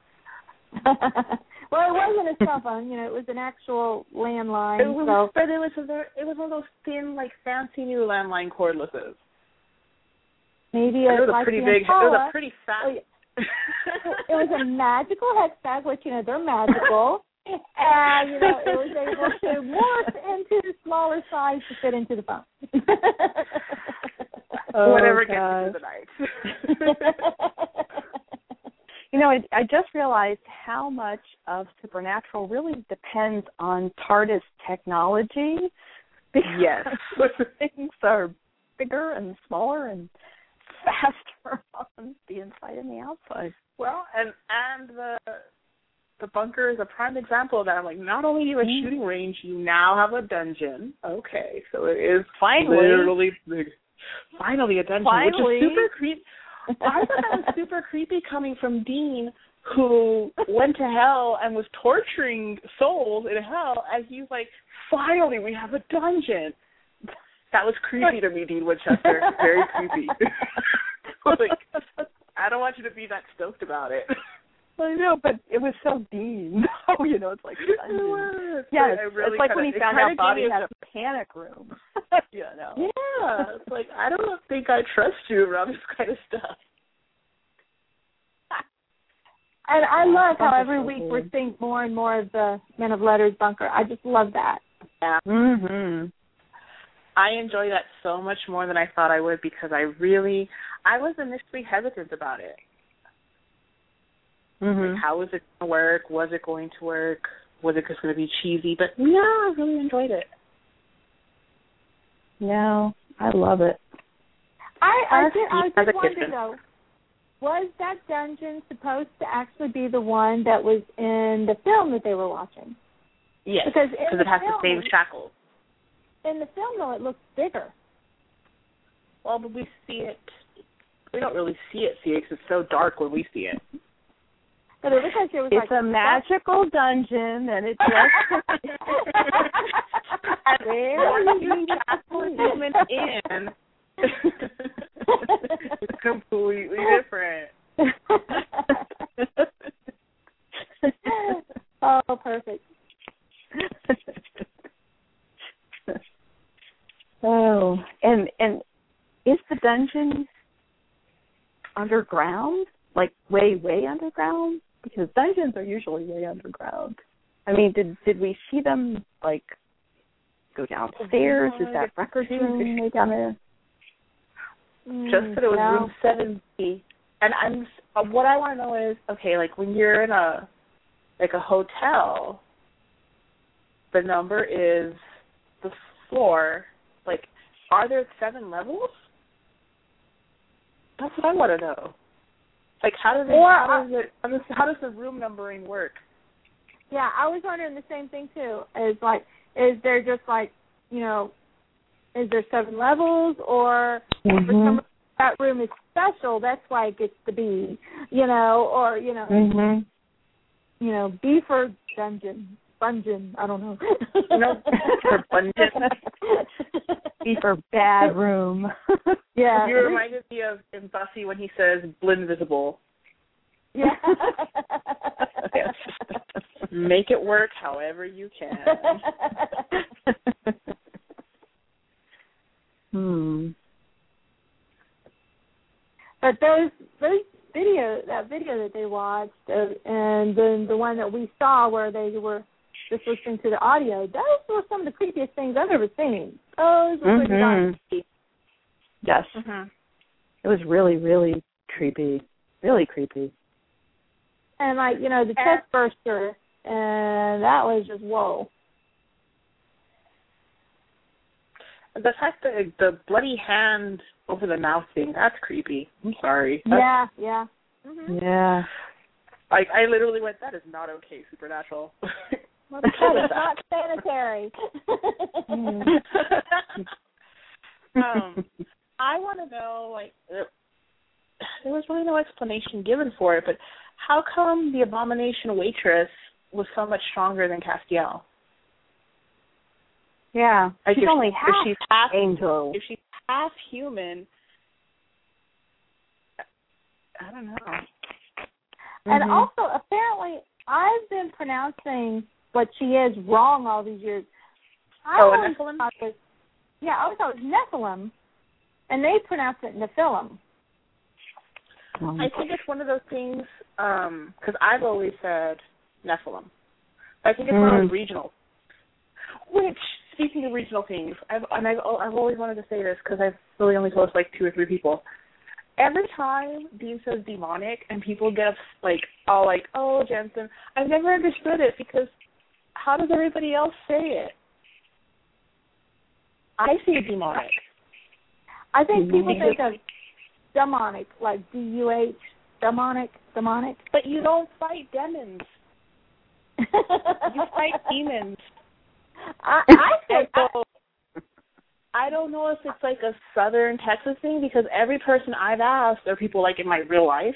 (laughs) well, it wasn't a cell phone, you know, it was an actual landline. It was, so. but it was a, it was one of those thin, like fancy new landline cordlesses. Maybe a, it was like a pretty big. It was a pretty fat. Oh, yeah. (laughs) it was a magical hex bag, which you know they're magical, (laughs) and you know it was able to morph into the smaller size to fit into the phone. oh, Whatever gosh. gets you the night. (laughs) you know, I, I just realized how much of Supernatural really depends on TARDIS technology. (laughs) Yes, (laughs) things are bigger and smaller and faster (laughs) on the inside and the outside. Well, and and the the bunker is a prime example of that. I'm like, not only do you have a mm. shooting range, you now have a dungeon. Okay, so it is finally literally finally a dungeon, finally. which is super creepy. I thought that was super creepy coming from Dean, who went to hell and was torturing souls in hell, as he's like, finally we have a dungeon. That was creepy to me, Dean Winchester. Very creepy. (laughs) like, I don't want you to be that stoked about it. I know, but it was so Dean. (laughs) Oh, you know, it's like yeah, it's, really it's like kinda, when he found out Bobby had a panic room. (laughs) you know. Yeah, it's like I don't think I trust you around this kind of stuff. (laughs) And I love how every week we're seeing more and more of the Men of Letters bunker. I just love that. Yeah. Mhm. I enjoy that so much more than I thought I would because I really I was initially hesitant about it. Mm-hmm. Like, how was it going to work? Was it going to work? Was it just going to be cheesy? But yeah, I really enjoyed it. No, I love it. I I, did, I just wanted to know, was that dungeon supposed to actually be the one that was in the film that they were watching? Yes, because it has film, the same shackles. In the film, though, it looks bigger. Well, but we see it. We don't really see it, see it, because it's so dark when we see it. But it looks like it was it's like a magical dungeon, and it's just. (laughs) and you human in, it's completely different. (laughs) oh, perfect. Oh, and and is the dungeon underground? Like way, way underground? Because dungeons are usually way underground. I mean, did did we see them like go downstairs? Is that record room way down there? Just that it was room seven B. And I'm uh, what I want to know is okay, like when you're in a like a hotel, the number is the floor like, are there seven levels? That's what I want to know. Like, how does it, or, how does it, how does, how does the room numbering work? Yeah, I was wondering the same thing too. Is like, is there just like, you know, is there seven levels, or mm-hmm. for some that room is special, that's why it gets the B, you know, or you know, mm-hmm. you know, B for dungeon, Bungeon. I don't know. no, for Bungeon. (laughs) B for bad room. (laughs) yeah. You reminded me of in Buffy when he says "Blinvisible." Yeah. Yes. (laughs) Make it work however you can. hmm. But those those video that video that they watched uh, and then the one that we saw where they were just listening to the audio, those were some of the creepiest things I've ever seen. Those were pretty darn Mhm. creepy. Yes. Mhm. It was really, really creepy. Really creepy. And like, you know, the chest burster and that was just whoa. The fact that the bloody hand over the mouth thing, that's creepy. I'm sorry. That's, Yeah, yeah. Mhm. Yeah. Like I literally went, that is not okay, supernatural. (laughs) What the That hell is is that? not sanitary. (laughs) um, I want to know, like, uh, there was really no explanation given for it, but how come the abomination waitress was so much stronger than Castiel? Yeah. Like she's if, only if half she's half angel. if she's half human. I don't know. And Mhm. also, apparently, I've been pronouncing what she is wrong all these years. I Oh, a always Nephilim? thought it was, yeah, I always thought it was Nephilim, and they pronounce it Nephilim. Um, I think it's one of those things because I've always said Nephilim. I think it's one of those regional. Which, speaking of regional things, I've and I've I've always wanted to say this because I've really only told like two or three people. Every time Dean says demonic and people get like all like, "Oh, Jensen," I've never understood it because how does everybody else say it? I say demonic. I think mm-hmm. people Because- think of demonic, like D U H, demonic, demonic. But you don't fight demons. You fight demons. (laughs) I, I And so I don't know if it's like a southern Texas thing because every person I've asked are people like in my real life,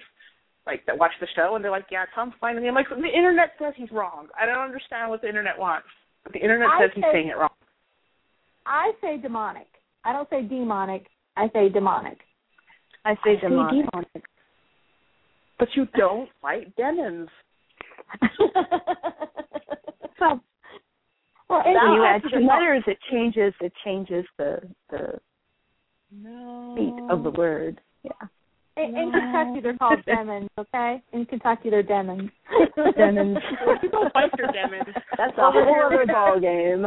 like that watch the show and they're like, Yeah, Tom's fine with me. I'm like, the internet says he's wrong. I don't understand what the internet wants. But the internet I says he's saying it wrong. I say demonic. I don't say demonic. I say demonic. I say I say demonic. demonic. But you don't fight demons. (laughs) well, well, When you you add two letters, it changes. It changes the the No. beat of the word. Yeah. In, in Kentucky, they're called (laughs) demons. Okay, in Kentucky, they're demons. Demons. You don't fight your demons. That's a whole other (laughs) ball game.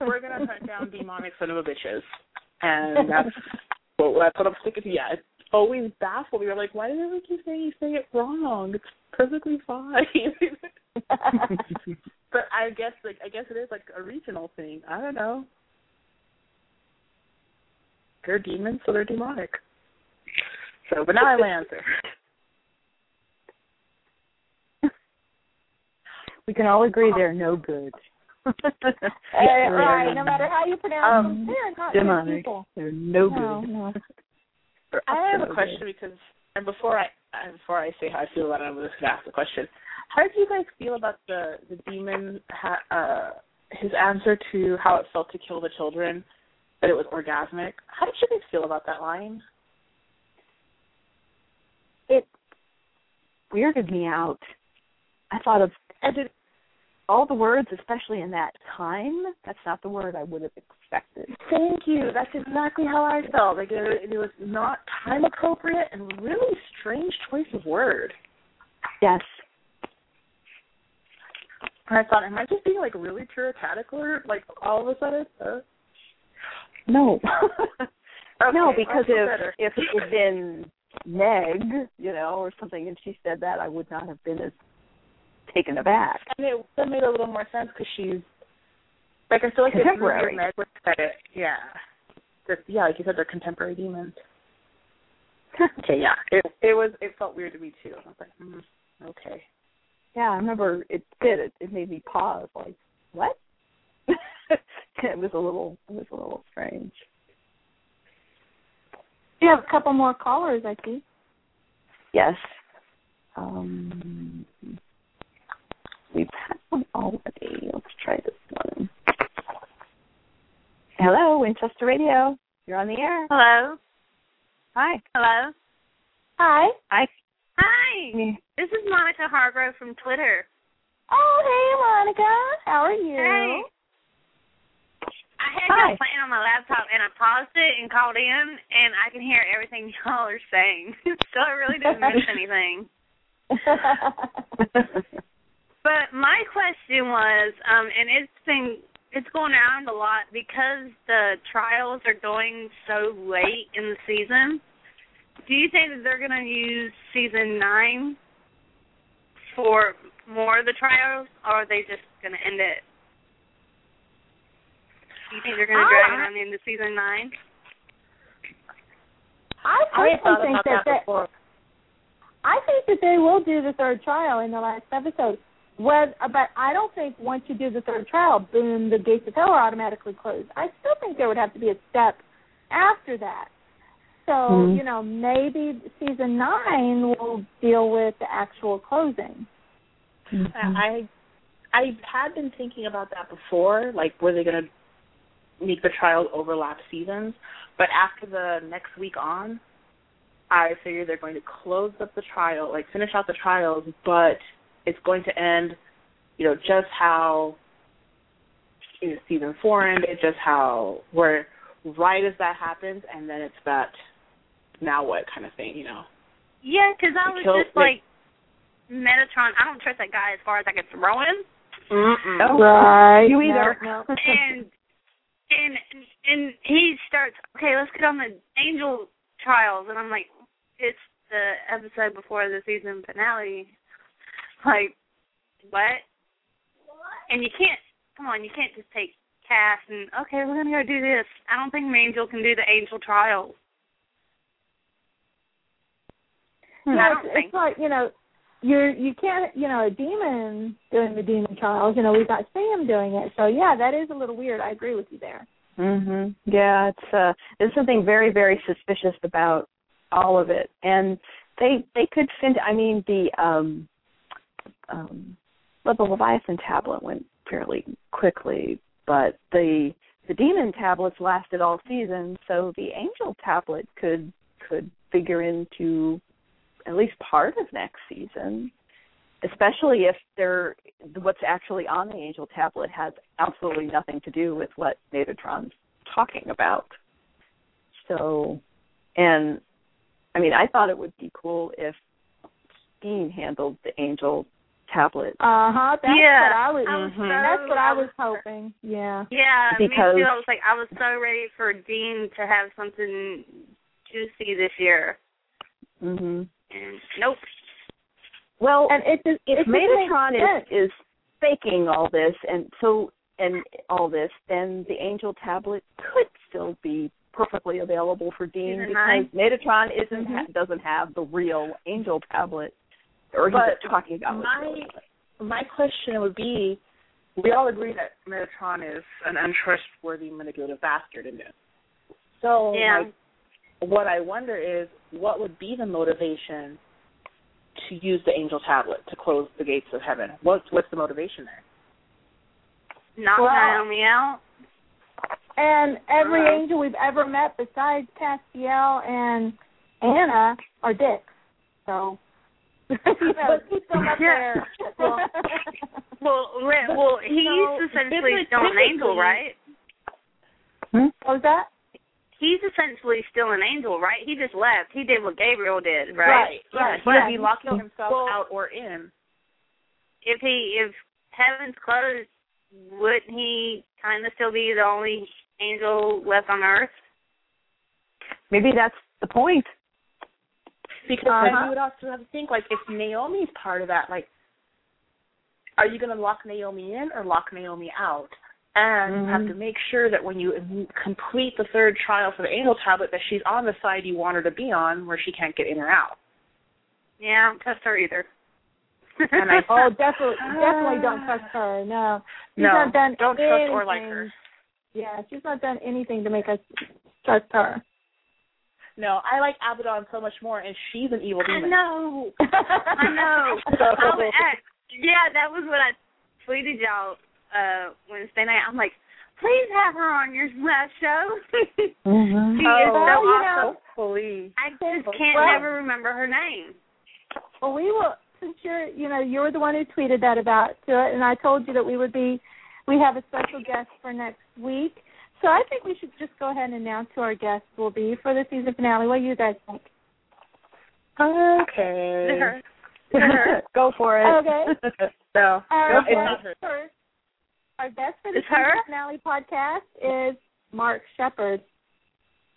We're gonna hunt down demonic son of a bitches, (laughs) and that's well, that's what I'm sticking to. Yeah, it's always baffled me. I'm like, why do they keep saying you say it wrong? It's perfectly fine. but I guess like I guess it is like a regional thing. I don't know. They're demons, so they're demonic. So, but now I have my answer. we can all agree they're no good. (laughs) Uh, right. No matter how you pronounce Um, them, they're not good people. They're no No, good. no. (laughs) They're I have up a to no question because, and before I before I say how I feel about it, I'm just gonna ask the question. How do you guys feel about the the demon? Ha, uh, his answer to how it felt to kill the children, that it was orgasmic. How did you guys feel about that line? It weirded me out. I thought of did all the words, especially in that time. That's not the word I would have expected. thank you. That's exactly how I felt. Like it, it was not time appropriate and really strange choice of word. Yes. And I thought, am I just being like really puritanical, or like all of a sudden? Uh, No. (laughs) no, because if if it had been Meg, you know, or something, and she said that, I would not have been as taken aback. And it that made a little more sense because she's like I feel like Contemporary. Meg would said it, yeah, Just- yeah, like you said, they're contemporary demons. (laughs) okay, yeah, it it was it felt weird to me too. I was like, mm, okay, Yeah, I remember it did. It, it made me pause. Like, what? (laughs) it was a little. It was a little strange. You have a couple more callers, I see. Yes. Um, we've had one already. Let's try this one. Hello, Winchester Radio. You're on the air. Hello. Hi. Hello. Hi. Hi. Hi. This is Monica Hargrove from Twitter. Oh, hey, Monica. How are you? Hey. I had Hi. y'all playing on my laptop and I paused it and called in and I can hear everything (laughs) y'all are saying. (laughs) so I really didn't miss (laughs) anything. But my question was, um, and it's been it's going around a lot because the trials are going so late in the season. Do you think that they're going to use season nine for more of the trials, or are they just going to end it? Do you think they're going to drag it I- on into season nine? I I thought think about that, that they. I think that they will do the third trial in the last episode. Whether, but I don't think once you do the third trial, boom, the gates of hell are automatically closed. I still think there would have to be a step after that. So Mhm. you know, maybe season nine will deal with the actual closing. I I had been thinking about that before. Like, were they going to make the trials overlap seasons? But after the next week on, I figure they're going to close up the trial, like finish out the trials, but it's going to end, you know, just how you know, season four ended, just how where right as that happens, and then it's that now what kind of thing, you know. Yeah, because I was Kill- just like, Metatron. I don't trust that guy as far as I can throw him. Mm-mm. Oh. Right. You either. No, no. (laughs) and and and he starts okay let's get on the angel trials. And i'm like it's the episode before the season finale. Like what? And you can't come on you can't just take Cass and okay we're gonna go do this. I don't think angel can do the angel trials. Hmm. No, I don't it's, it's like you know, you're you can't you know a demon doing the demon trials. You know, we've got Sam doing it. So yeah, that is a little weird. I agree with you there. Mhm. Yeah, it's uh there's something very very suspicious about all of it. And they they could fin I mean the um um well, the Leviathan tablet went fairly quickly, but the the demon tablets lasted all season, so the angel tablet could could figure into at least part of next season. Especially if they're what's actually on the angel tablet has absolutely nothing to do with what Metatron's talking about. So and I mean I thought it would be cool if Dean handled the angel tablet Uh huh. That's Yeah, what I was. I was Mhm. so, That's what I was hoping. Yeah. Yeah, Because- me too. I was like, I was so ready for Dean to have something juicy this year, mhm and nope. well And it just if it just makes Metatron sense. is is faking all this and so and all this, then the Angel tablet could still be perfectly available for Dean Season because nine? Metatron isn't ha- Mhm. doesn't have the real Angel tablet, or he's But talking about my my question would be, we all agree that Metatron is an untrustworthy, manipulative bastard in this. So, Yeah. like, what I wonder is, what would be the motivation to use the angel tablet to close the gates of heaven? What's what's the motivation there? Knock Well- Naomi out. And every Uh-huh. angel we've ever met besides Castiel and Anna are dicks. So (laughs) you know, keep them up there. Well- Well, well, he's No, essentially typically- still an angel, right? Hmm? what was that? He's essentially still an angel, right? He just left. He did what Gabriel did, right? right. right. He would be Yeah. locking himself Well- out or in. If he, if heaven's closed, wouldn't he kind of still be the only angel left on Earth? Maybe that's the point. Because then Uh-huh. you would also have to think, like, if Naomi's part of that, like, are you going to lock Naomi in or lock Naomi out? And you have mm-hmm. to make sure that when you complete the third trial for the angel tablet, that she's on the side you want her to be on, where she can't get in or out. Yeah, I don't trust her either. And I- (laughs) Oh, definitely, definitely don't ah. trust her. No, she's No, not done don't trust or like her. Yeah, she's not done anything to make us trust her. No, I like Abaddon so much more, and she's an evil I demon. know. I know. (laughs) So- I yeah, that was what I tweeted y'all uh Wednesday night. I'm like, please have her on your last show. Mm-hmm. (laughs) She is Oh, so well, you awesome. know, Hopefully. I just can't Well- never remember her name. Well, we will. since you're you know you're the one who tweeted that about to it, and I told you that we would be we have a special guest for next week. So I think we should just go ahead and announce who our guests will be for the season finale. What do you guys think? Okay. (laughs) (laughs) Go for it. Okay. no, Our no, it's not her. Our guest for the finale podcast is Mark Sheppard.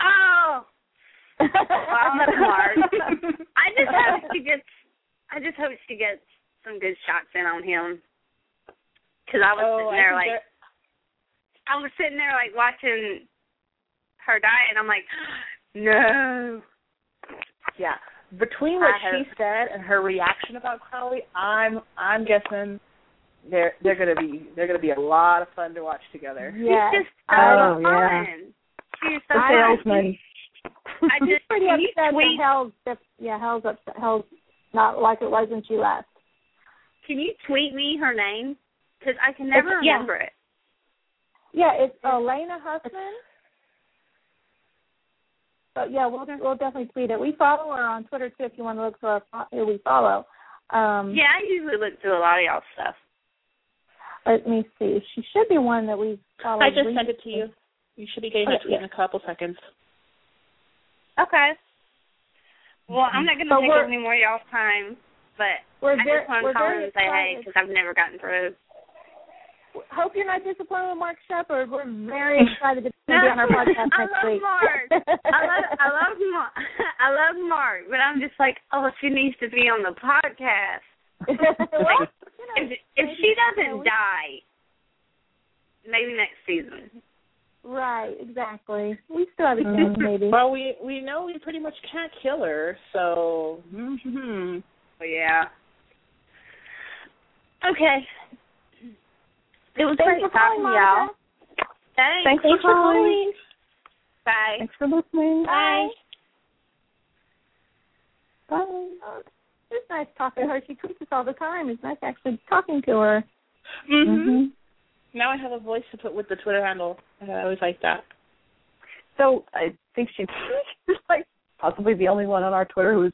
Oh, (laughs) well, Mark. (laughs) I just hope she gets. I just hope she gets some good shots in on him. Because I was Oh, sitting there think like, I was sitting there like watching her die, and I'm like, (gasps) no. yeah. Between what I she said and her reaction about Crowley, I'm I'm guessing they're they're gonna be they're gonna be a lot of fun to watch together. Yes. She's just so Oh, fun. yeah. She's so The salesman. I He's just pretty can you upset tweet that Hell's yeah, Hell's upset Hell's not like it was when she left. can you tweet me her name? Because I can never It's- yeah. remember it. Yeah, it's Alaina Huffman. But yeah, we'll we'll definitely tweet it. We follow her on Twitter too if you want to look for our, who we follow. Um Yeah, I usually look through a lot of y'all stuff. Let me see. She should be one that we follow. I just sent it to you. You should be getting it Okay, tweet in a couple seconds. Okay. Well, I'm not going to take up any more of y'all's time, but We're I very, just want to call and say hey because I've never gotten through. Hope you're not disappointed with Mark Sheppard. We're very (laughs) excited to be on our podcast I next love week. Mark. I love I love Mark. (laughs) I love Mark, but I'm just like, oh, she needs to be on the podcast. well, you know, If if she doesn't we- die, maybe next season. Right, exactly. We still have a (laughs) chance, maybe. Well, we we know we pretty much can't kill her, so hmm But yeah. Okay. It was Thanks great for talking to y'all. Monica. Thanks. Thanks for calling. Bye. Thanks for listening. Bye. Bye. Oh, It's nice talking to her. She tweets us all the time. It's nice actually talking to her. hmm hmm Now I have a voice to put with the Twitter handle. I always like that. So I think (laughs) she's like possibly the only one on our Twitter who's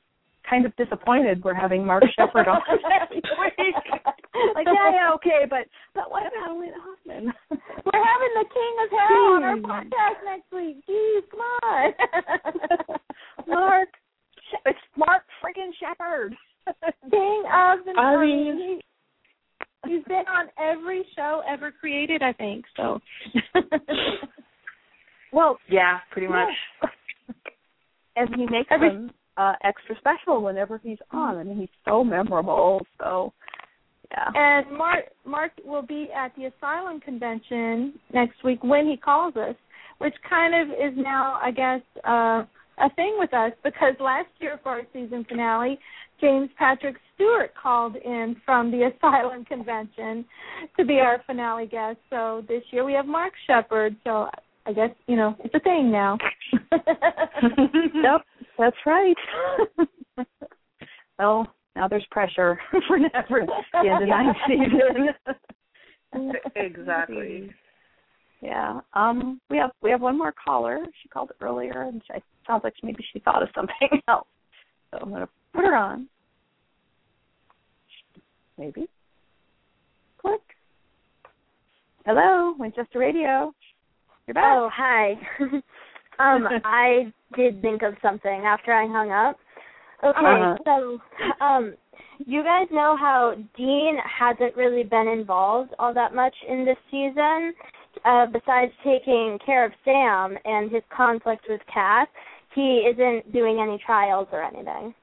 kind of disappointed we're having Mark (laughs) Sheppard on every week. like, yeah, yeah, okay, but but what about Alaina Huffman? (laughs) We're having the King of Hell on our podcast next week. Jeez, come on. Mark, it's Mark friggin' Sheppard. King of the I I mean- mean, he, he's been on every show ever created, I think. So. (laughs) well, Yeah, pretty much. (laughs) and he makes Every- them uh extra special whenever he's on. I mean, he's so memorable. So, yeah. And Mark Mark will be at the Asylum convention next week when he calls us, which kind of is now, I guess, uh, a thing with us because last year for our season finale, James Patrick Stewart called in from the (laughs) Asylum convention to be our finale guest. So this year we have Mark Sheppard. So I guess you know it's a thing now. (laughs) Yep, that's right. well, now there's pressure (laughs) for never the end of ninth season. exactly. Yeah. Um. We have we have one more caller. She called earlier, and she, it sounds like maybe she thought of something (laughs) else. So I'm gonna put her on. Maybe. Click. Hello, Winchester Radio. You're back. Oh, hi. (laughs) um, (laughs) I did think of something after I hung up. Okay, Uh-huh. so um you guys know how Dean hasn't really been involved all that much in this season, uh, besides taking care of Sam and his conflict with Cass. He isn't doing any trials or anything.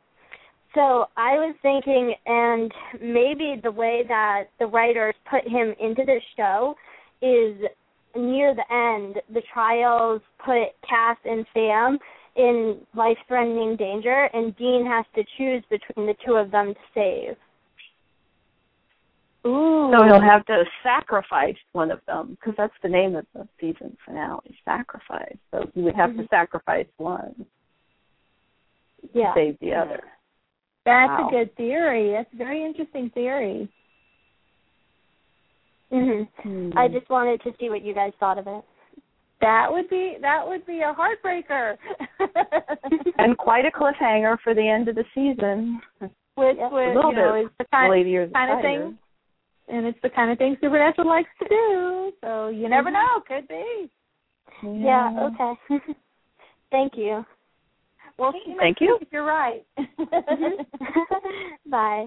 So I was thinking, and maybe the way that the writers put him into this show is near the end, the trials put Cass and Sam in life-threatening danger, and Dean has to choose between the two of them to save. Ooh. So he'll have to sacrifice one of them because that's the name of the season finale, sacrifice. So he would have to Mhm. sacrifice one Yeah. to save the other. That's Wow. a good theory. That's a very interesting theory. Mhm. Hmm. I just wanted to see what you guys thought of it. That would be that would be a heartbreaker. (laughs) (laughs) and quite a cliffhanger for the end of the season. which Yeah, a which you know bit is the kind Lady or the kind of thing, and it's the kind of thing Supernatural likes to do. So you never Mhm. know, could be. Yeah, okay. (laughs) Thank you. Well, see Thank you. if you're right. (laughs) Bye. Bye.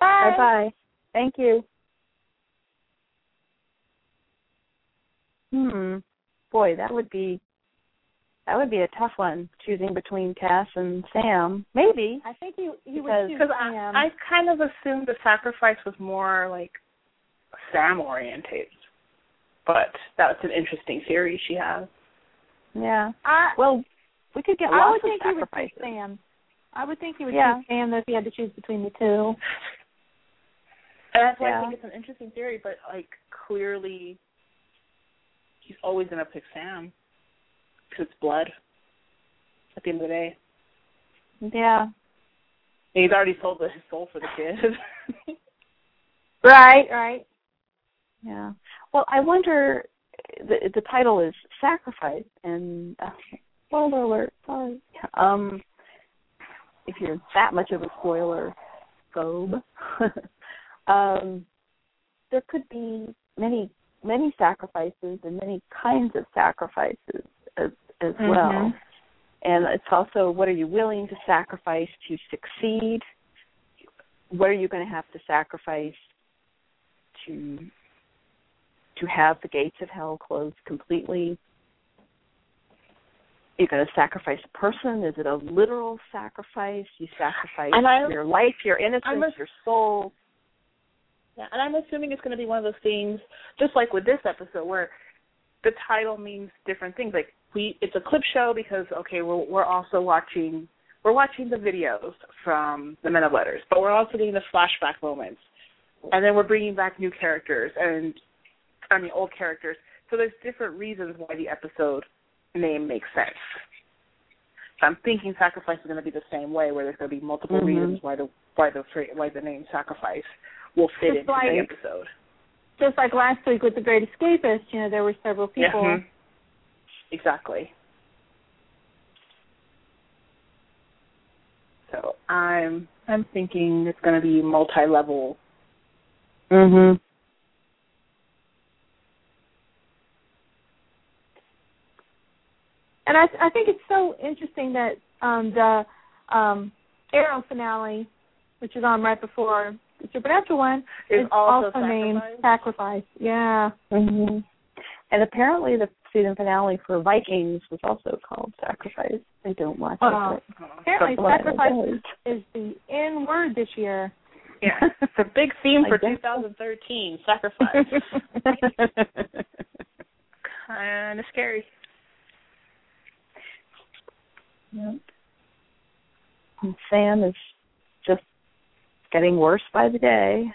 Bye bye. Thank you. Hmm. Boy, that would be that would be a tough one, choosing between Cass and Sam. Maybe. I think he he Because- would choose Because I, I kind of assumed the sacrifice was more like Sam oriented, but that's an interesting theory she has. Yeah. I, Well, we could get I lots would think of he would sacrifices. choose Sam. I would think he would Yeah. choose Sam though if he had to choose between the two. And that's why Yeah. I think it's an interesting theory, but like clearly, he's always gonna pick Sam because it's blood. At the end of the day, Yeah. and he's already sold his soul for the kid. (laughs) Right, right. Yeah. Well, I wonder. The the title is sacrifice, and uh, spoiler alert. Sorry. Um, if you're that much of a spoiler phobe, (laughs) um, there could be many many sacrifices and many kinds of sacrifices as as well. Mhm. And it's also what are you willing to sacrifice to succeed? What are you going to have to sacrifice to to have the gates of hell closed completely? You're going to sacrifice a person? Is it a literal sacrifice? You sacrifice I- your life, your innocence, a- your soul. Yeah, and I'm assuming it's going to be one of those things, just like with this episode, where the title means different things. Like we, it's a clip show because okay, we're we're also watching we're watching the videos from the Men of Letters, but we're also getting the flashback moments, and then we're bringing back new characters and I mean old characters. So there's different reasons why the episode name makes sense. So I'm thinking sacrifice is going to be the same way, where there's going to be multiple Mhm. reasons why the why the why the name sacrifice will fit Just into like- the episode. Just like last week with the Great Escapist, you know, there were several people. Yeah. mhm. Exactly. So I'm I'm thinking it's going to be multi-level. Mhm. And I I think it's so interesting that um the um Arrow finale, which is on right before the Supernatural one, Is also named sacrifice? Yeah. Mhm. And apparently the season finale for Vikings was also called Sacrifice. I don't watch Oh. it. Apparently sacrifice is, is the N word this year. Yeah, (laughs) it's a big theme for 2013. Sacrifice. (laughs) (laughs) kind of scary. Yep. And Sam is just getting worse by the day.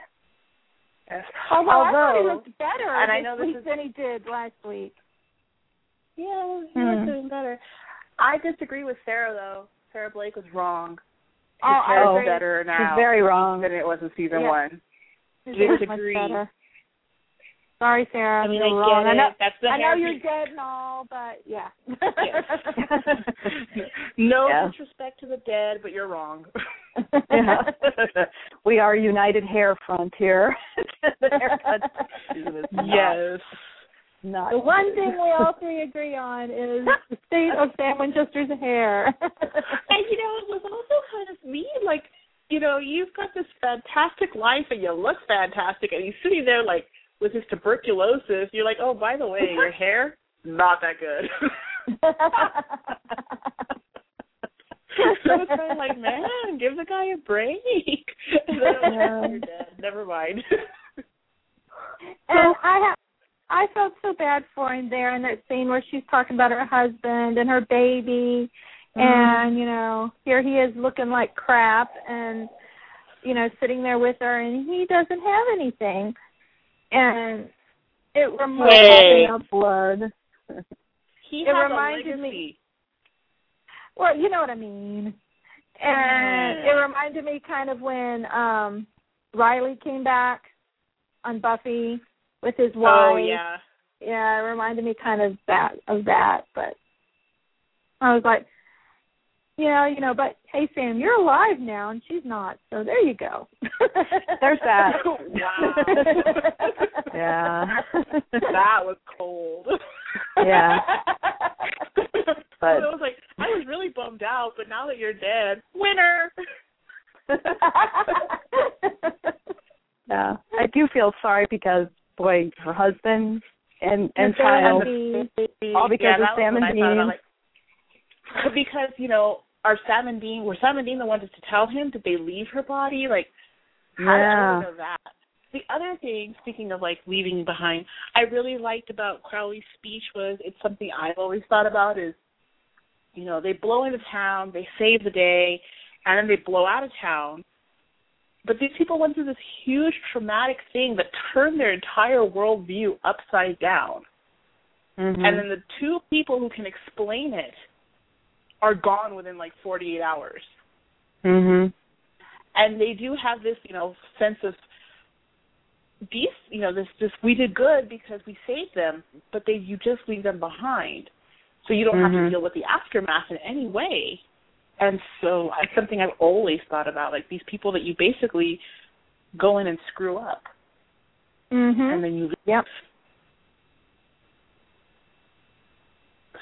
Yes. Although, I thought he Although- looked better and I know this week is- than he did last week. Yeah, he Hmm. was doing better. I disagree with Sarah though. Sarah Blake was wrong. His Oh, I hair agree. is better now She's very wrong. than it was in season Yeah. one. His Disagree. much better. Sorry, Sarah. I mean, I wrong. get I know, it. That's the I know you're dead and all, but yeah. (laughs) no Yeah. disrespect to the dead, but you're wrong. Yeah. (laughs) we are united hair front here. the haircut season is (laughs) not- yes. Not the one thing we all three agree on is the state of Sam Winchester's hair. And you know, it was also kind of mean. Like, you know, you've got this fantastic life and you look fantastic, and he's sitting there like with his tuberculosis. You're like, oh, by the way, your (laughs) hair not that good. so it's kind of like, man, give the guy a break. (laughs) Then Yeah. you're dead. Never mind. and I have I felt so bad for him there in that scene where she's talking about her husband and her baby mm-hmm. and you know here he is looking like crap and you know sitting there with her and he doesn't have anything and it reminds Hey. of blood. (laughs) he It reminded me- well you know what I mean and it reminded me kind of when um Riley came back on Buffy with his wife Oh yeah. yeah, it reminded me kind of that of that, but I was like, know, you know, but hey, Sam, you're alive now, and she's not. So there you go. There's that. (laughs) yeah. (laughs) that was cold. Yeah. (laughs) but I was like, I was really bummed out, but now that you're dead, winner. yeah, I do feel sorry because boy, her husband and and child, all because yeah, of Sam and Dean. (laughs) Because you know, are Sam and Dean were Sam and Dean the ones to tell him? Did they leave her body? Like, how yeah. did know that? The other thing, speaking of like leaving behind, I really liked about Crowley's speech was it's something I've always thought about is, you know, they blow into town, they save the day, and then they blow out of town. But these people went through this huge traumatic thing that turned their entire worldview upside down. Mm-hmm. And then the two people who can explain it are gone within like 48 hours. Mhm. And they do have this, you know, sense of these, you know, this this we did good because we saved them, but they you just leave them behind. So you don't mm-hmm. have to Mm-hmm. deal with the aftermath in any way. And so it's something I've always thought about, like these people that you basically go in and screw up. Mhm. And then you leave. Yep.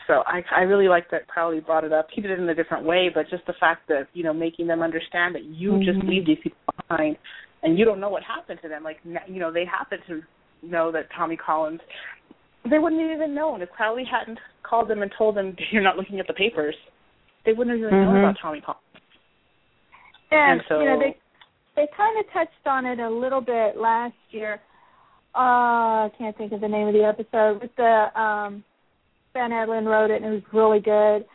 So I I really like that Crowley brought it up. He did it in a different way, but just the fact that you know making them understand that you mm-hmm. just leave these people behind, and you don't know what happened to them. Like you know they happen to know that Tommy Collins, they wouldn't have even known if Crowley hadn't called them and told them (laughs) you're not looking at the papers. They wouldn't have even mm-hmm. known about Tommy Collins. And, and so you know they they kind of touched on it a little bit last year. Uh, I can't think of the name of the episode with the um Ben Edlund wrote it and it was really good.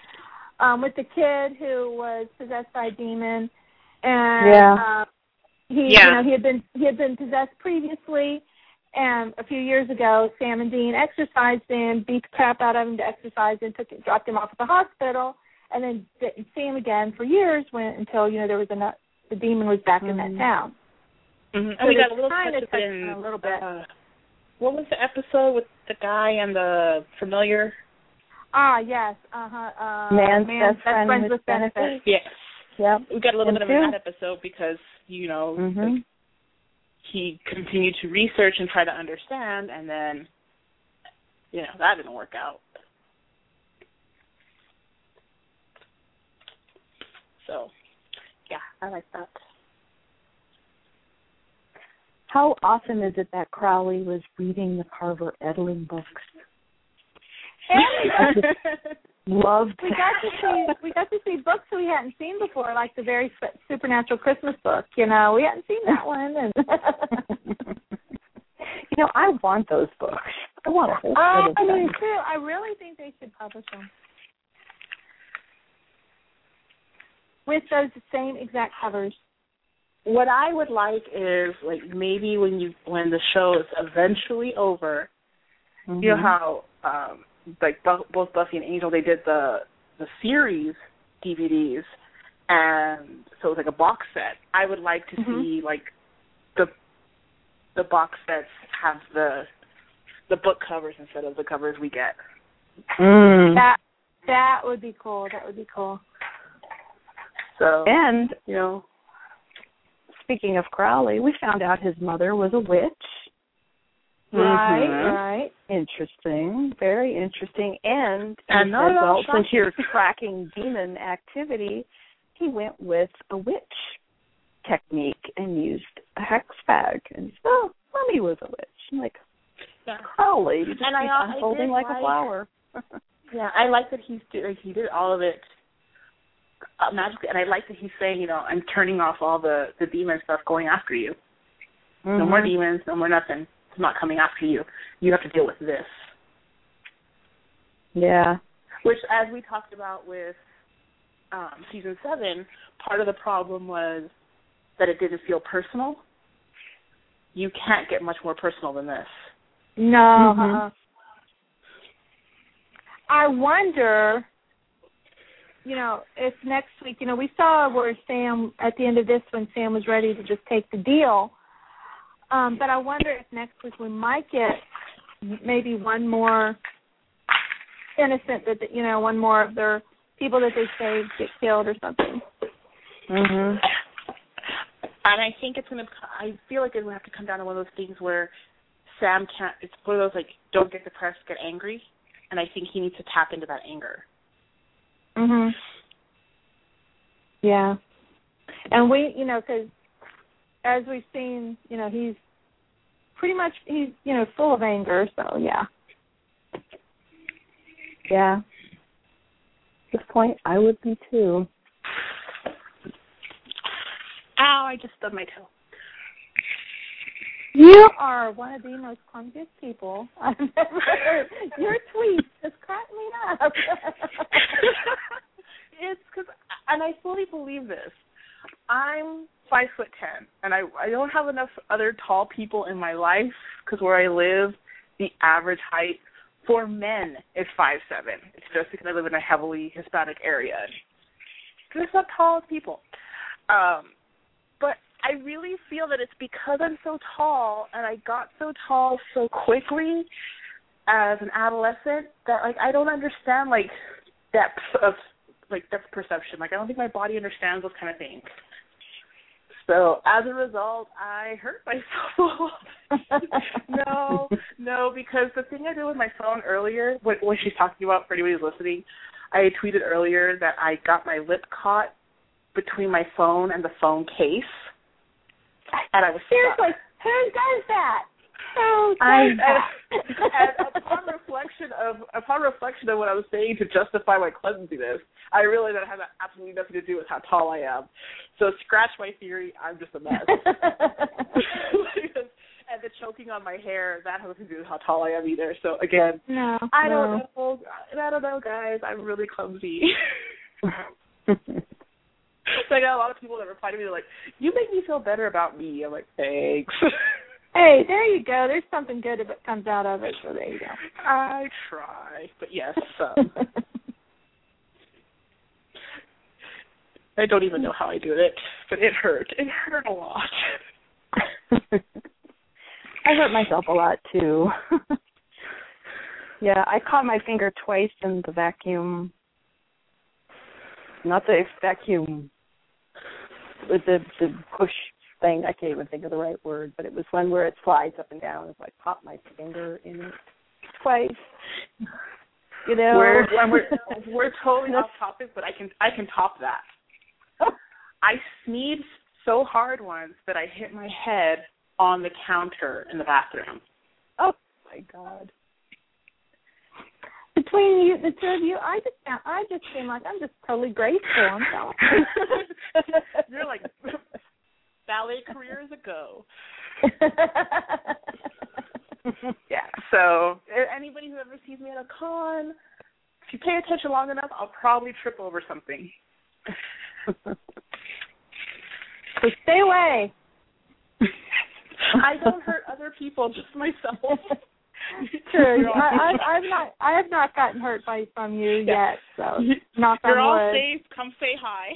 Um, with the kid who was possessed by a demon and yeah. uh, he yeah. you know he had been he had been possessed previously and a few years ago Sam and Dean exorcised him, beat the crap out of him to exercise him, took it, dropped him off at the hospital and then didn't see him again for years when until, you know, there was a the demon was back mm-hmm. in that town. Mm-hmm. So and we got a little touch of of it in a little bit. Uh, what was the episode with the guy and the familiar? Ah, yes. Uh huh. Uh, Man's, man's best friend friends with with benefits. benefits. Yes. Yep. We got a little Him bit of too. in that episode because you know Mhm. like, he continued to research and try to understand, and then you know that didn't work out. So, yeah, I like that. How awesome is it that Crowley was reading the Carver Edlund books? I loved we got to see we got to see books we hadn't seen before, like the very su- supernatural Christmas book. You know, we hadn't seen that one. And (laughs) you know, I want those books. I want a whole oh, set of me them. too. I really think they should publish them with those same exact covers. What I would like is like maybe when you when the show is eventually over, Mm-hmm. you know how um like Bu- both Buffy and Angel they did the the series DVDs and so it was like a box set. I would like to Mhm. see like the the box sets have the the book covers instead of the covers we get. Mm. That that would be cool. That would be cool. So And you know speaking of Crowley, we found out his mother was a witch. Right, Mhm. right. Interesting, very interesting. And And not said, at well, since you're (laughs) tracking demon activity, he went with a witch technique and used a hex bag. And he said, oh, mommy was a witch. I'm like, yeah. Crowley, you just And keep I unfolding did like a flower. (laughs) Yeah, I like that he's do, like, he did all of it uh, magically, and I like that he's saying, you know, I'm turning off all the the demon stuff going after you. No more Mhm. demons, no more nothing. It's not coming after you. You have to deal with this. Yeah. Which, as we talked about with um, season seven, part of the problem was that it didn't feel personal. You can't get much more personal than this. No. Mhm. Uh-uh. I wonder, you know, if next week, you know, we saw where Sam at the end of this when Sam was ready to just take the deal. Um, but I wonder if next week we might get maybe one more innocent that you know one more of their people that they save get killed or something. Mm Mhm. And I think it's gonna. I feel like it would have to come down to one of those things where Sam can't. It's one of those like don't get depressed, get angry, and I think he needs to tap into that anger. Mm Mhm. Yeah. And we, you know, because as we've seen, you know, he's pretty much he's you know full of anger. So yeah. Yeah. At this point, I would be too. Ow! I just stubbed my toe. You are one of the most clumsiest people I've (laughs) ever heard. Your tweets just crack me up. (laughs) it's because, and I fully believe this. I'm five foot ten, and I I don't have enough other tall people in my life because where I live, the average height for men is five seven. It's just because I live in a heavily Hispanic area. There's not tall people. Um, but I really feel that it's because I'm so tall and I got so tall so quickly as an adolescent that like I don't understand like depth of like depth perception. Like I don't think my body understands those kind of things. So as a result, I hurt myself (laughs) no, no, because the thing I did with my phone earlier, what, what she's talking about for anybody who's listening, I tweeted earlier that I got my lip caught between my phone and the phone case, and I was Seriously, stuck. who does that? Does I- and (laughs) upon reflection of upon reflection of what I was saying to justify my clumsiness, I realized that it had absolutely nothing to do with how tall I am. So scratch my theory, I'm just a mess. (laughs) (laughs) and the choking on my hair, that has nothing to do with how tall I am either. So again, no, I don't know. I don't know, guys. I'm really clumsy. so I got a lot of people that reply to me They're like, "You make me feel better about me." I'm like, "Thanks." Hey, there you go. There's something good that comes out of it. So there you go. I try, but yes, um, (laughs) I don't even know how I do it, but it hurt. It hurt a lot. (laughs) I hurt myself a lot too. (laughs) yeah, I caught my finger twice in the vacuum. Not the vacuum with the the push thing. I can't even think of the right word, but it was one where it slides up and down. If I pop my finger in it twice. You know, We're (laughs) we're we're totally off topic, but I can I can top that. (laughs) I sneezed so hard once that I hit my head on the counter in the bathroom. oh my god. Between you, the two of you, I just I just seem like I'm just totally grateful. I'm. (laughs) You're like ballet career is a go. (laughs) Yeah. So anybody who ever sees me at a con, if you pay attention long enough, I'll probably trip over something. (laughs) so stay away. I don't hurt other people, just myself. (laughs) True. I, I've, I've not I have not gotten hurt by from you Yeah. yet. So knock You're all on wood. safe. Come say hi.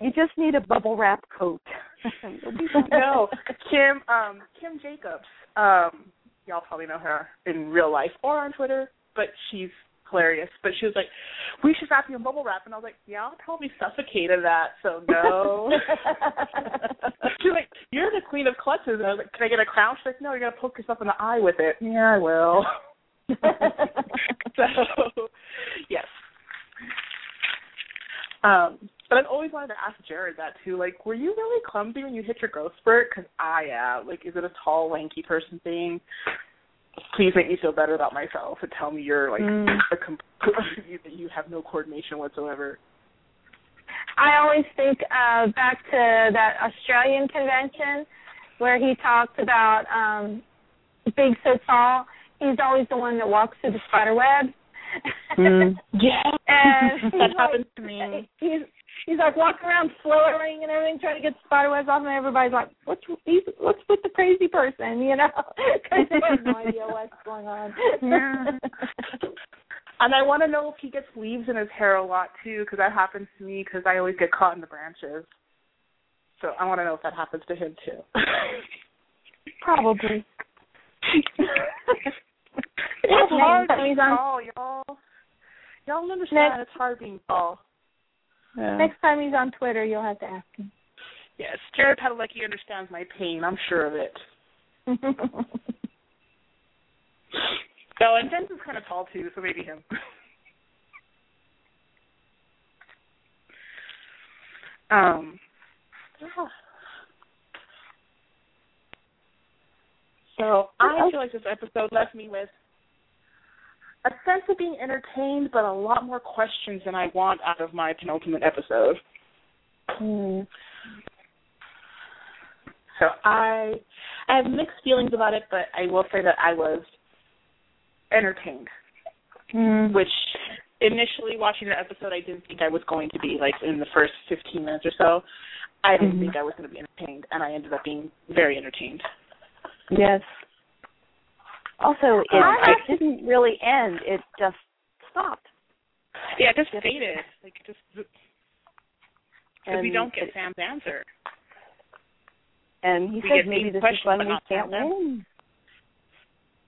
You just need a bubble wrap coat. (laughs) You'll be fine. (laughs) no, Kim, um, Kim Jacobs. Um, y'all probably know her in real life or on Twitter, but she's hilarious. But she was like, "We should wrap you in bubble wrap," and I was like, "Yeah, I'll probably suffocate in that, so no." (laughs) She's like, "You're the queen of clutches," and I was like, "Can I get a crown?" She's like, "No, you're gonna poke yourself in the eye with it." Yeah, I will. so, yes. Um, but I've always wanted to ask Jared that too. Like, were you really clumsy when you hit your growth spurt? Because I am. Like, is it a tall, lanky person thing? Please make me feel better about myself and tell me you're like Mm. a comp- that (laughs) you have no coordination whatsoever. I always think uh, back to that Australian convention where he talked about um being so tall. He's always the one that walks through the spider web. Mm. Yeah, (laughs) and (laughs) that like, happens to me. He's he's like walking around fluttering and everything, trying to get the spider webs off, and everybody's like, "What's he's, what's with the crazy person?" You know, (laughs) because they have no idea what's going on. (laughs) (laughs) And I want to know if he gets leaves in his hair a lot too, because that happens to me. Because I always get caught in the branches. So I want to know if that happens to him too. Probably. it's hard to So be he's on- tall, y'all. Y'all understand Next- it's hard being tall. Yeah. Next time he's on Twitter, you'll have to ask him. Yes, Jared Padalecki understands my pain. I'm sure of it. (laughs) No, and Jensen's kind of tall too, so maybe him. (laughs) um. So I feel like this episode left me with a sense of being entertained, but a lot more questions than I want out of my penultimate episode. Mm. So I I have mixed feelings about it, but I will say that I was entertained. Mm. Which initially watching the episode I didn't think I was going to be like in the first fifteen minutes or so. I didn't Mhm. think I was going to be entertained and I ended up being very entertained. Yes. Also, it, I- it didn't really end. It just stopped. Yeah, it just faded. Like just because we don't get it- Sam's answer. And he we said maybe this is questions, when we can't win.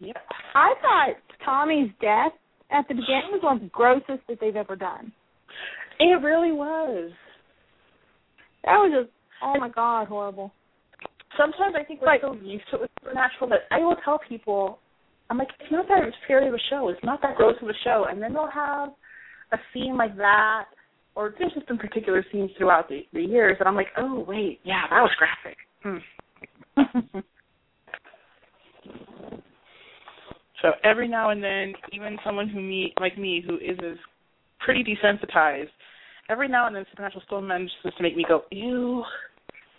Yep. I thought Tommy's death at the beginning was one of the grossest that they've ever done. It really was. That was just, oh my god, horrible. sometimes I think we're so used to it with supernatural that I will tell people, I'm like, it's not that scary of a show. It's not that gross of a show. And then they'll have a scene like that, or there's just been particular scenes throughout the, the years, and I'm like, oh wait, yeah, that was graphic. Hmm. (laughs) so every now and then, even someone who me like me who is is pretty desensitized, every now and then supernatural still manages to make me go, ew.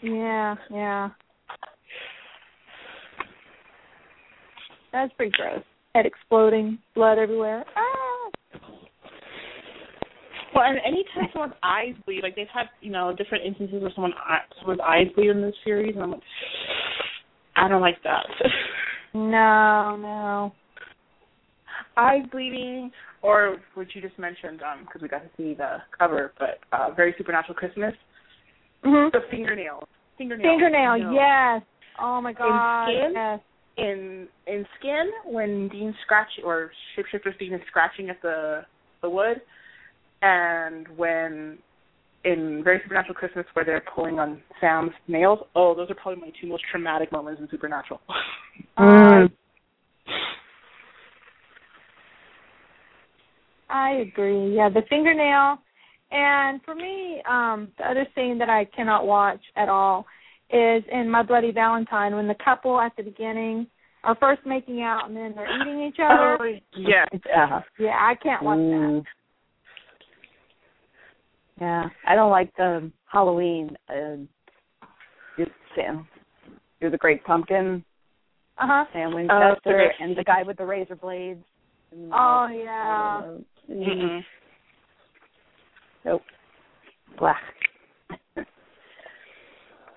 Yeah, yeah. That's pretty gross. Head exploding, blood everywhere. Ah! Well, and anytime someone's eyes bleed, like they've had, you know, different instances where someone someone's eyes bleed in this series, and I'm like, I don't like that. No, no. eyes bleeding, or what you just mentioned, um, because we got to see the cover, but uh, very supernatural Christmas. hmm The fingernails, fingernails, Fingernail, you yes. Oh my god, skin? yes. In in skin, when Dean's scratch or shapeshifter Dean is scratching at the the wood, and when in Very Supernatural Christmas where they're pulling on Sam's nails. Oh, those are probably my two most traumatic moments in Supernatural. Uh, (laughs) I agree. Yeah, the fingernail. And for me, um, the other scene that I cannot watch at all is in My Bloody Valentine when the couple at the beginning are first making out and then they're eating each other. oh, yeah. Yeah. Yeah, I can't watch that. Mm. Yeah, I don't like the Halloween. Uh, you're, Sam, you're the Great Pumpkin, Uh huh. Sam Oh, Winchester, okay. and the guy with the razor blades. And, Oh yeah. uh, Mm-mm. Nope. Black.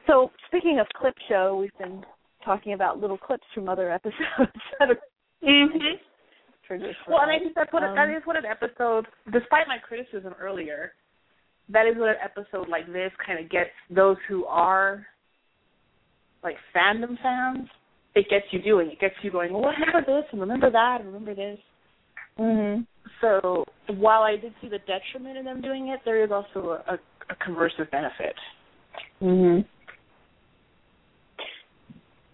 So speaking of clip show, we've been talking about little clips from other episodes (laughs) that are Mhm. Well, and I think that's what Um, that is what an episode. Despite my criticism earlier, that is what an episode like this kind of gets those who are like fandom fans. It gets you doing. It gets you going. Well, remember this and remember that and remember this. Mhm. So while I did see the detriment in them doing it, there is also a, a, a conversive benefit. Mhm.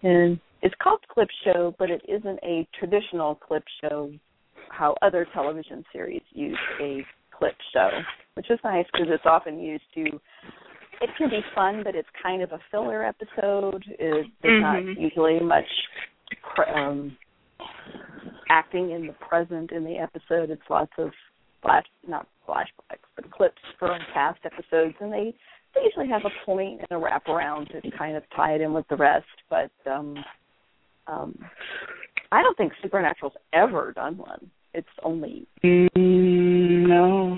And it's called clip show, but it isn't a traditional clip show. How other television series use a clip show, which is nice because it's often used to. It can be fun, but it's kind of a filler episode. It, there's Mhm. not usually much um, acting in the present in the episode. It's lots of flash, not flashbacks, but clips from past episodes, and they they usually have a point and a wraparound to kind of tie it in with the rest. But um, um, I don't think Supernatural's ever done one. It's only Mm, no.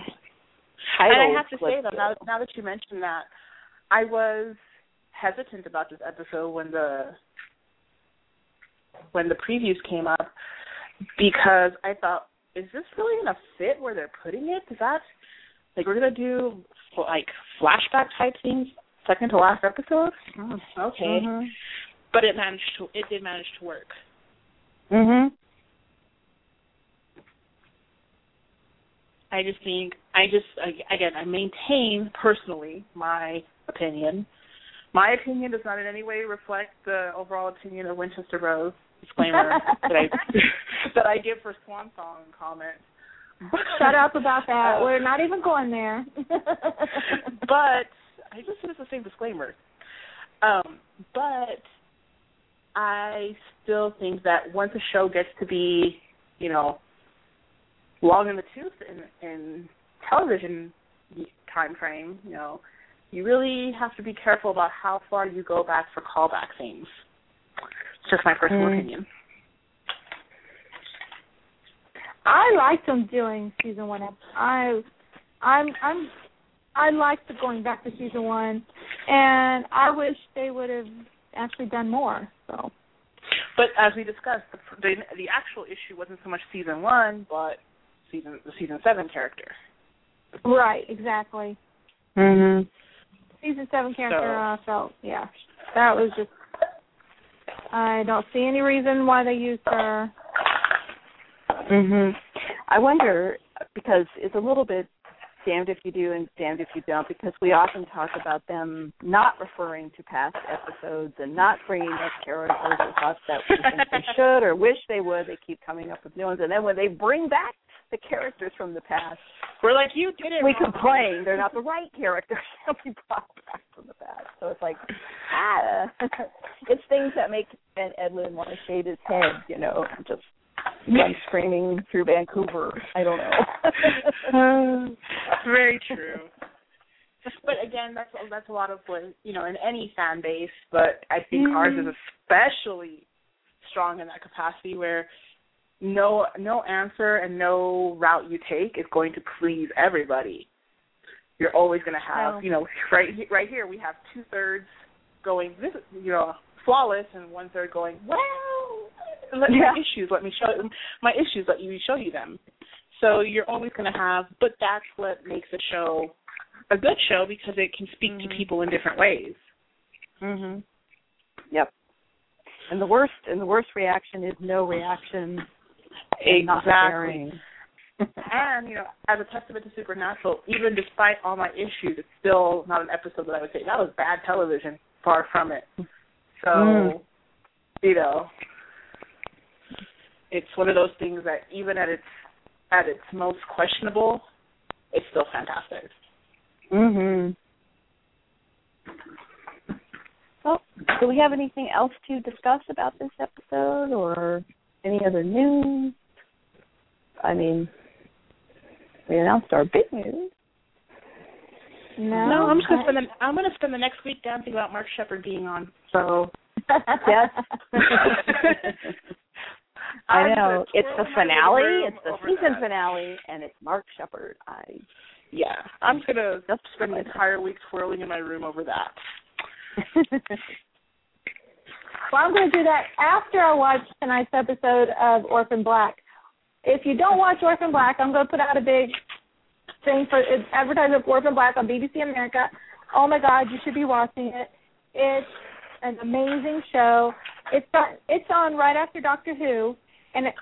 And I have to say though, now, now that you mentioned that, I was hesitant about this episode when the when the previews came up because I thought, is this really gonna fit where they're putting it? Is that like we're gonna do like flashback type things second to last episode? Hmm, okay, Mhm. but it managed to it did manage to work. Mhm. I just think I just again I maintain personally my opinion. My opinion does not in any way reflect the overall opinion of Winchester Rose. Disclaimer (laughs) that I (laughs) that I give for Swan Song comment. Shut up about (laughs) that. We're not even going there. (laughs) but I just said it's the same disclaimer. Um, but I still think that once a show gets to be, you know, long in the tooth in, in television time frame, you know, you really have to be careful about how far you go back for callback things. It's just my personal mm. opinion. I liked them doing season one. I, I'm, I'm, I liked the going back to season one, and I wish they would have actually done more. So. But as we discussed, the, the the actual issue wasn't so much season one, but season the season seven character. Right. Exactly. Mhm. Season seven character so. uh, felt yeah that was just I don't see any reason why they used her. Mhm. I wonder because it's a little bit damned if you do and damned if you don't because we often talk about them not referring to past episodes and not bringing up characters with us that we think they (laughs) should or wish they would. They keep coming up with new ones, and then when they bring back the characters from the past, we're like, you did it. We wrong. complain they're not the right characters (laughs) that we brought back from the past. So it's like, ah, (laughs) it's things that make Ben Edlund want to shave his head, you know, just run screaming through Vancouver. I don't know. (laughs) Very true. But again, that's that's a lot of what you know in any fan base. But I think mm-hmm. ours is especially strong in that capacity where no no answer and no route you take is going to please everybody. You're always going to have, oh. you know, right right here we have two thirds going this, you know, flawless, and one third going well. Let yeah. my issues. Let me show my issues. Let you show you them. So you're always going to have, but that's what makes a show a good show because it can speak mm-hmm. to people in different ways. Mhm. Yep. And the worst and the worst reaction is no reaction Exactly. (laughs) (laughs) and you know, as a testament to Supernatural, even despite all my issues, it's still not an episode that I would say that was bad television. Far from it. So, mm. you know, it's one of those things that even at its at its most questionable, it's still fantastic. Mhm. Well, do we have anything else to discuss about this episode, or any other news? I mean, we announced our big news. No, no, I'm just gonna spend the I'm gonna spend the next week dancing about Mark Sheppard being on. So (laughs) yes. (laughs) (laughs) I know it's the finale. It's the season that. finale, and it's Mark Sheppard. I yeah, I'm gonna just spend the entire week twirling in my room over that. (laughs) well, I'm gonna do that after I watch tonight's episode of Orphan Black if you don't watch Orphan Black, I'm going to put out a big thing for advertising for Orphan Black on BBC America. Oh my God, you should be watching it. It's an amazing show. It's on, it's on right after Doctor Who, and it,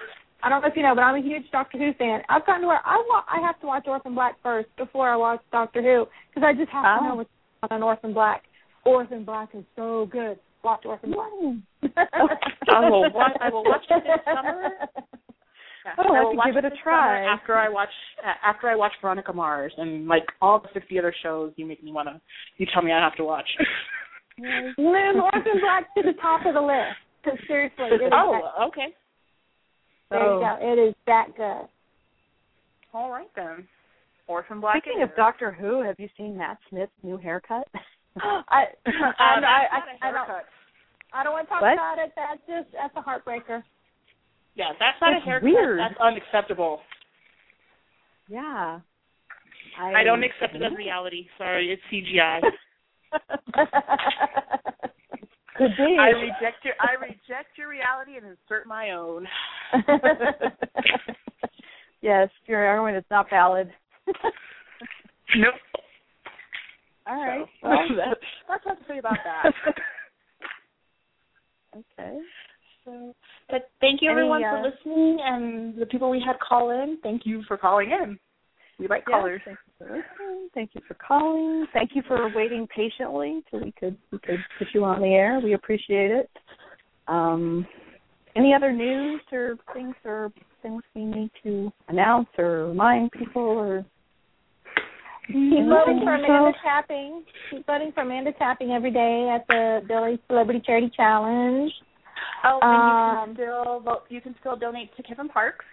I don't know if you know, but I'm a huge Doctor Who fan. I've gotten to where I wa- I have to watch Orphan Black first before I watch Doctor Who because I just have oh. to know oh. what's on Orphan Black. Orphan Black is so good. Watch Orphan Black. (laughs) I will watch. I will watch it this summer. Yeah. Oh, I will give it a try after I watch after I watch Veronica Mars and like all the fifty other shows. You make me want to. You tell me I have to watch. Move Orphan Black to the top of the list. Because seriously, it is oh, okay. There you go. It is that good. All right then. Orphan Black. Speaking of Doctor Who, have you seen Matt Smith's new haircut? (laughs) I, (laughs) I, uh, I, I, I, don't. I don't want to talk what? about it. That's just that's a heartbreaker. Yeah, that's not that's a haircut. Weird. That's unacceptable. Yeah. I, I don't accept it as reality. Sorry, it's CGI. (laughs) Could be. I reject your I reject your reality and insert my own. (laughs) yes, your argument is not valid. (laughs) nope. All right. So, (laughs) well, that's, that's what to say about that. okay. So, but thank you everyone Any, uh, for listening, and the people we had call in. Thank you for calling in. We like Yes, callers. Thank you for listening. Thank you for calling. Thank you for waiting patiently till we could we could put you on the air. We appreciate it. Um, any other news or things or things we need to announce or remind people or Keep voting for Amanda? Tapping. Keep voting for Amanda Tapping every day at the Billy Celebrity Charity Challenge. Oh, and you Um, can still vote. You can still donate to Kevin Parks.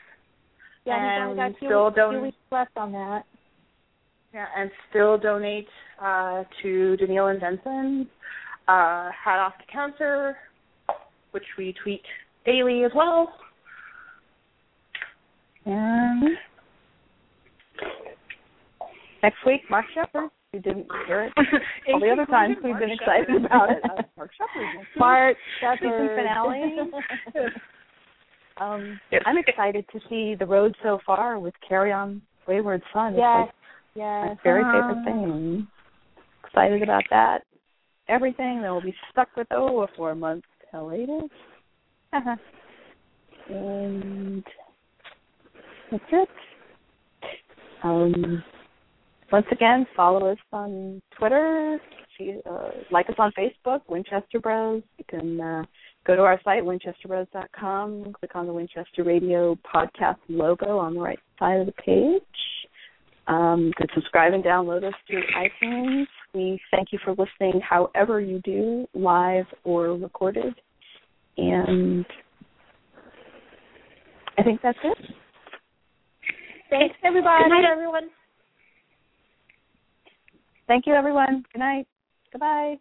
Yeah, And still don't- weeks left on that. Yeah, and still donate uh, to Danneel and Jensen. Uh, Hat off to cancer, which we tweet daily as well. And next week, Mark Sheppard. We didn't hear it (laughs) all the other times we've been excited about it. Mark Sheppard. Mark Sheppard. finale. (laughs) Um, Yes. I'm excited to see the road so far with Carry On Wayward Son. It's yes, like yes. my very Uh-huh. favorite thing. Excited about that. Everything. Then we'll be stuck with Oa for a month hiatus. and that's it. Um, once again, follow us on Twitter. See, uh, like us on Facebook, Winchester Bros. You can uh, go to our site, winchesterbros.com, click on the Winchester Radio podcast logo on the right side of the page. Um, you can subscribe and download us through iTunes. We thank you for listening, however you do, live or recorded. And I think that's it. Thanks, everybody. Good night, everyone. Thank you, everyone. Good night. Goodbye.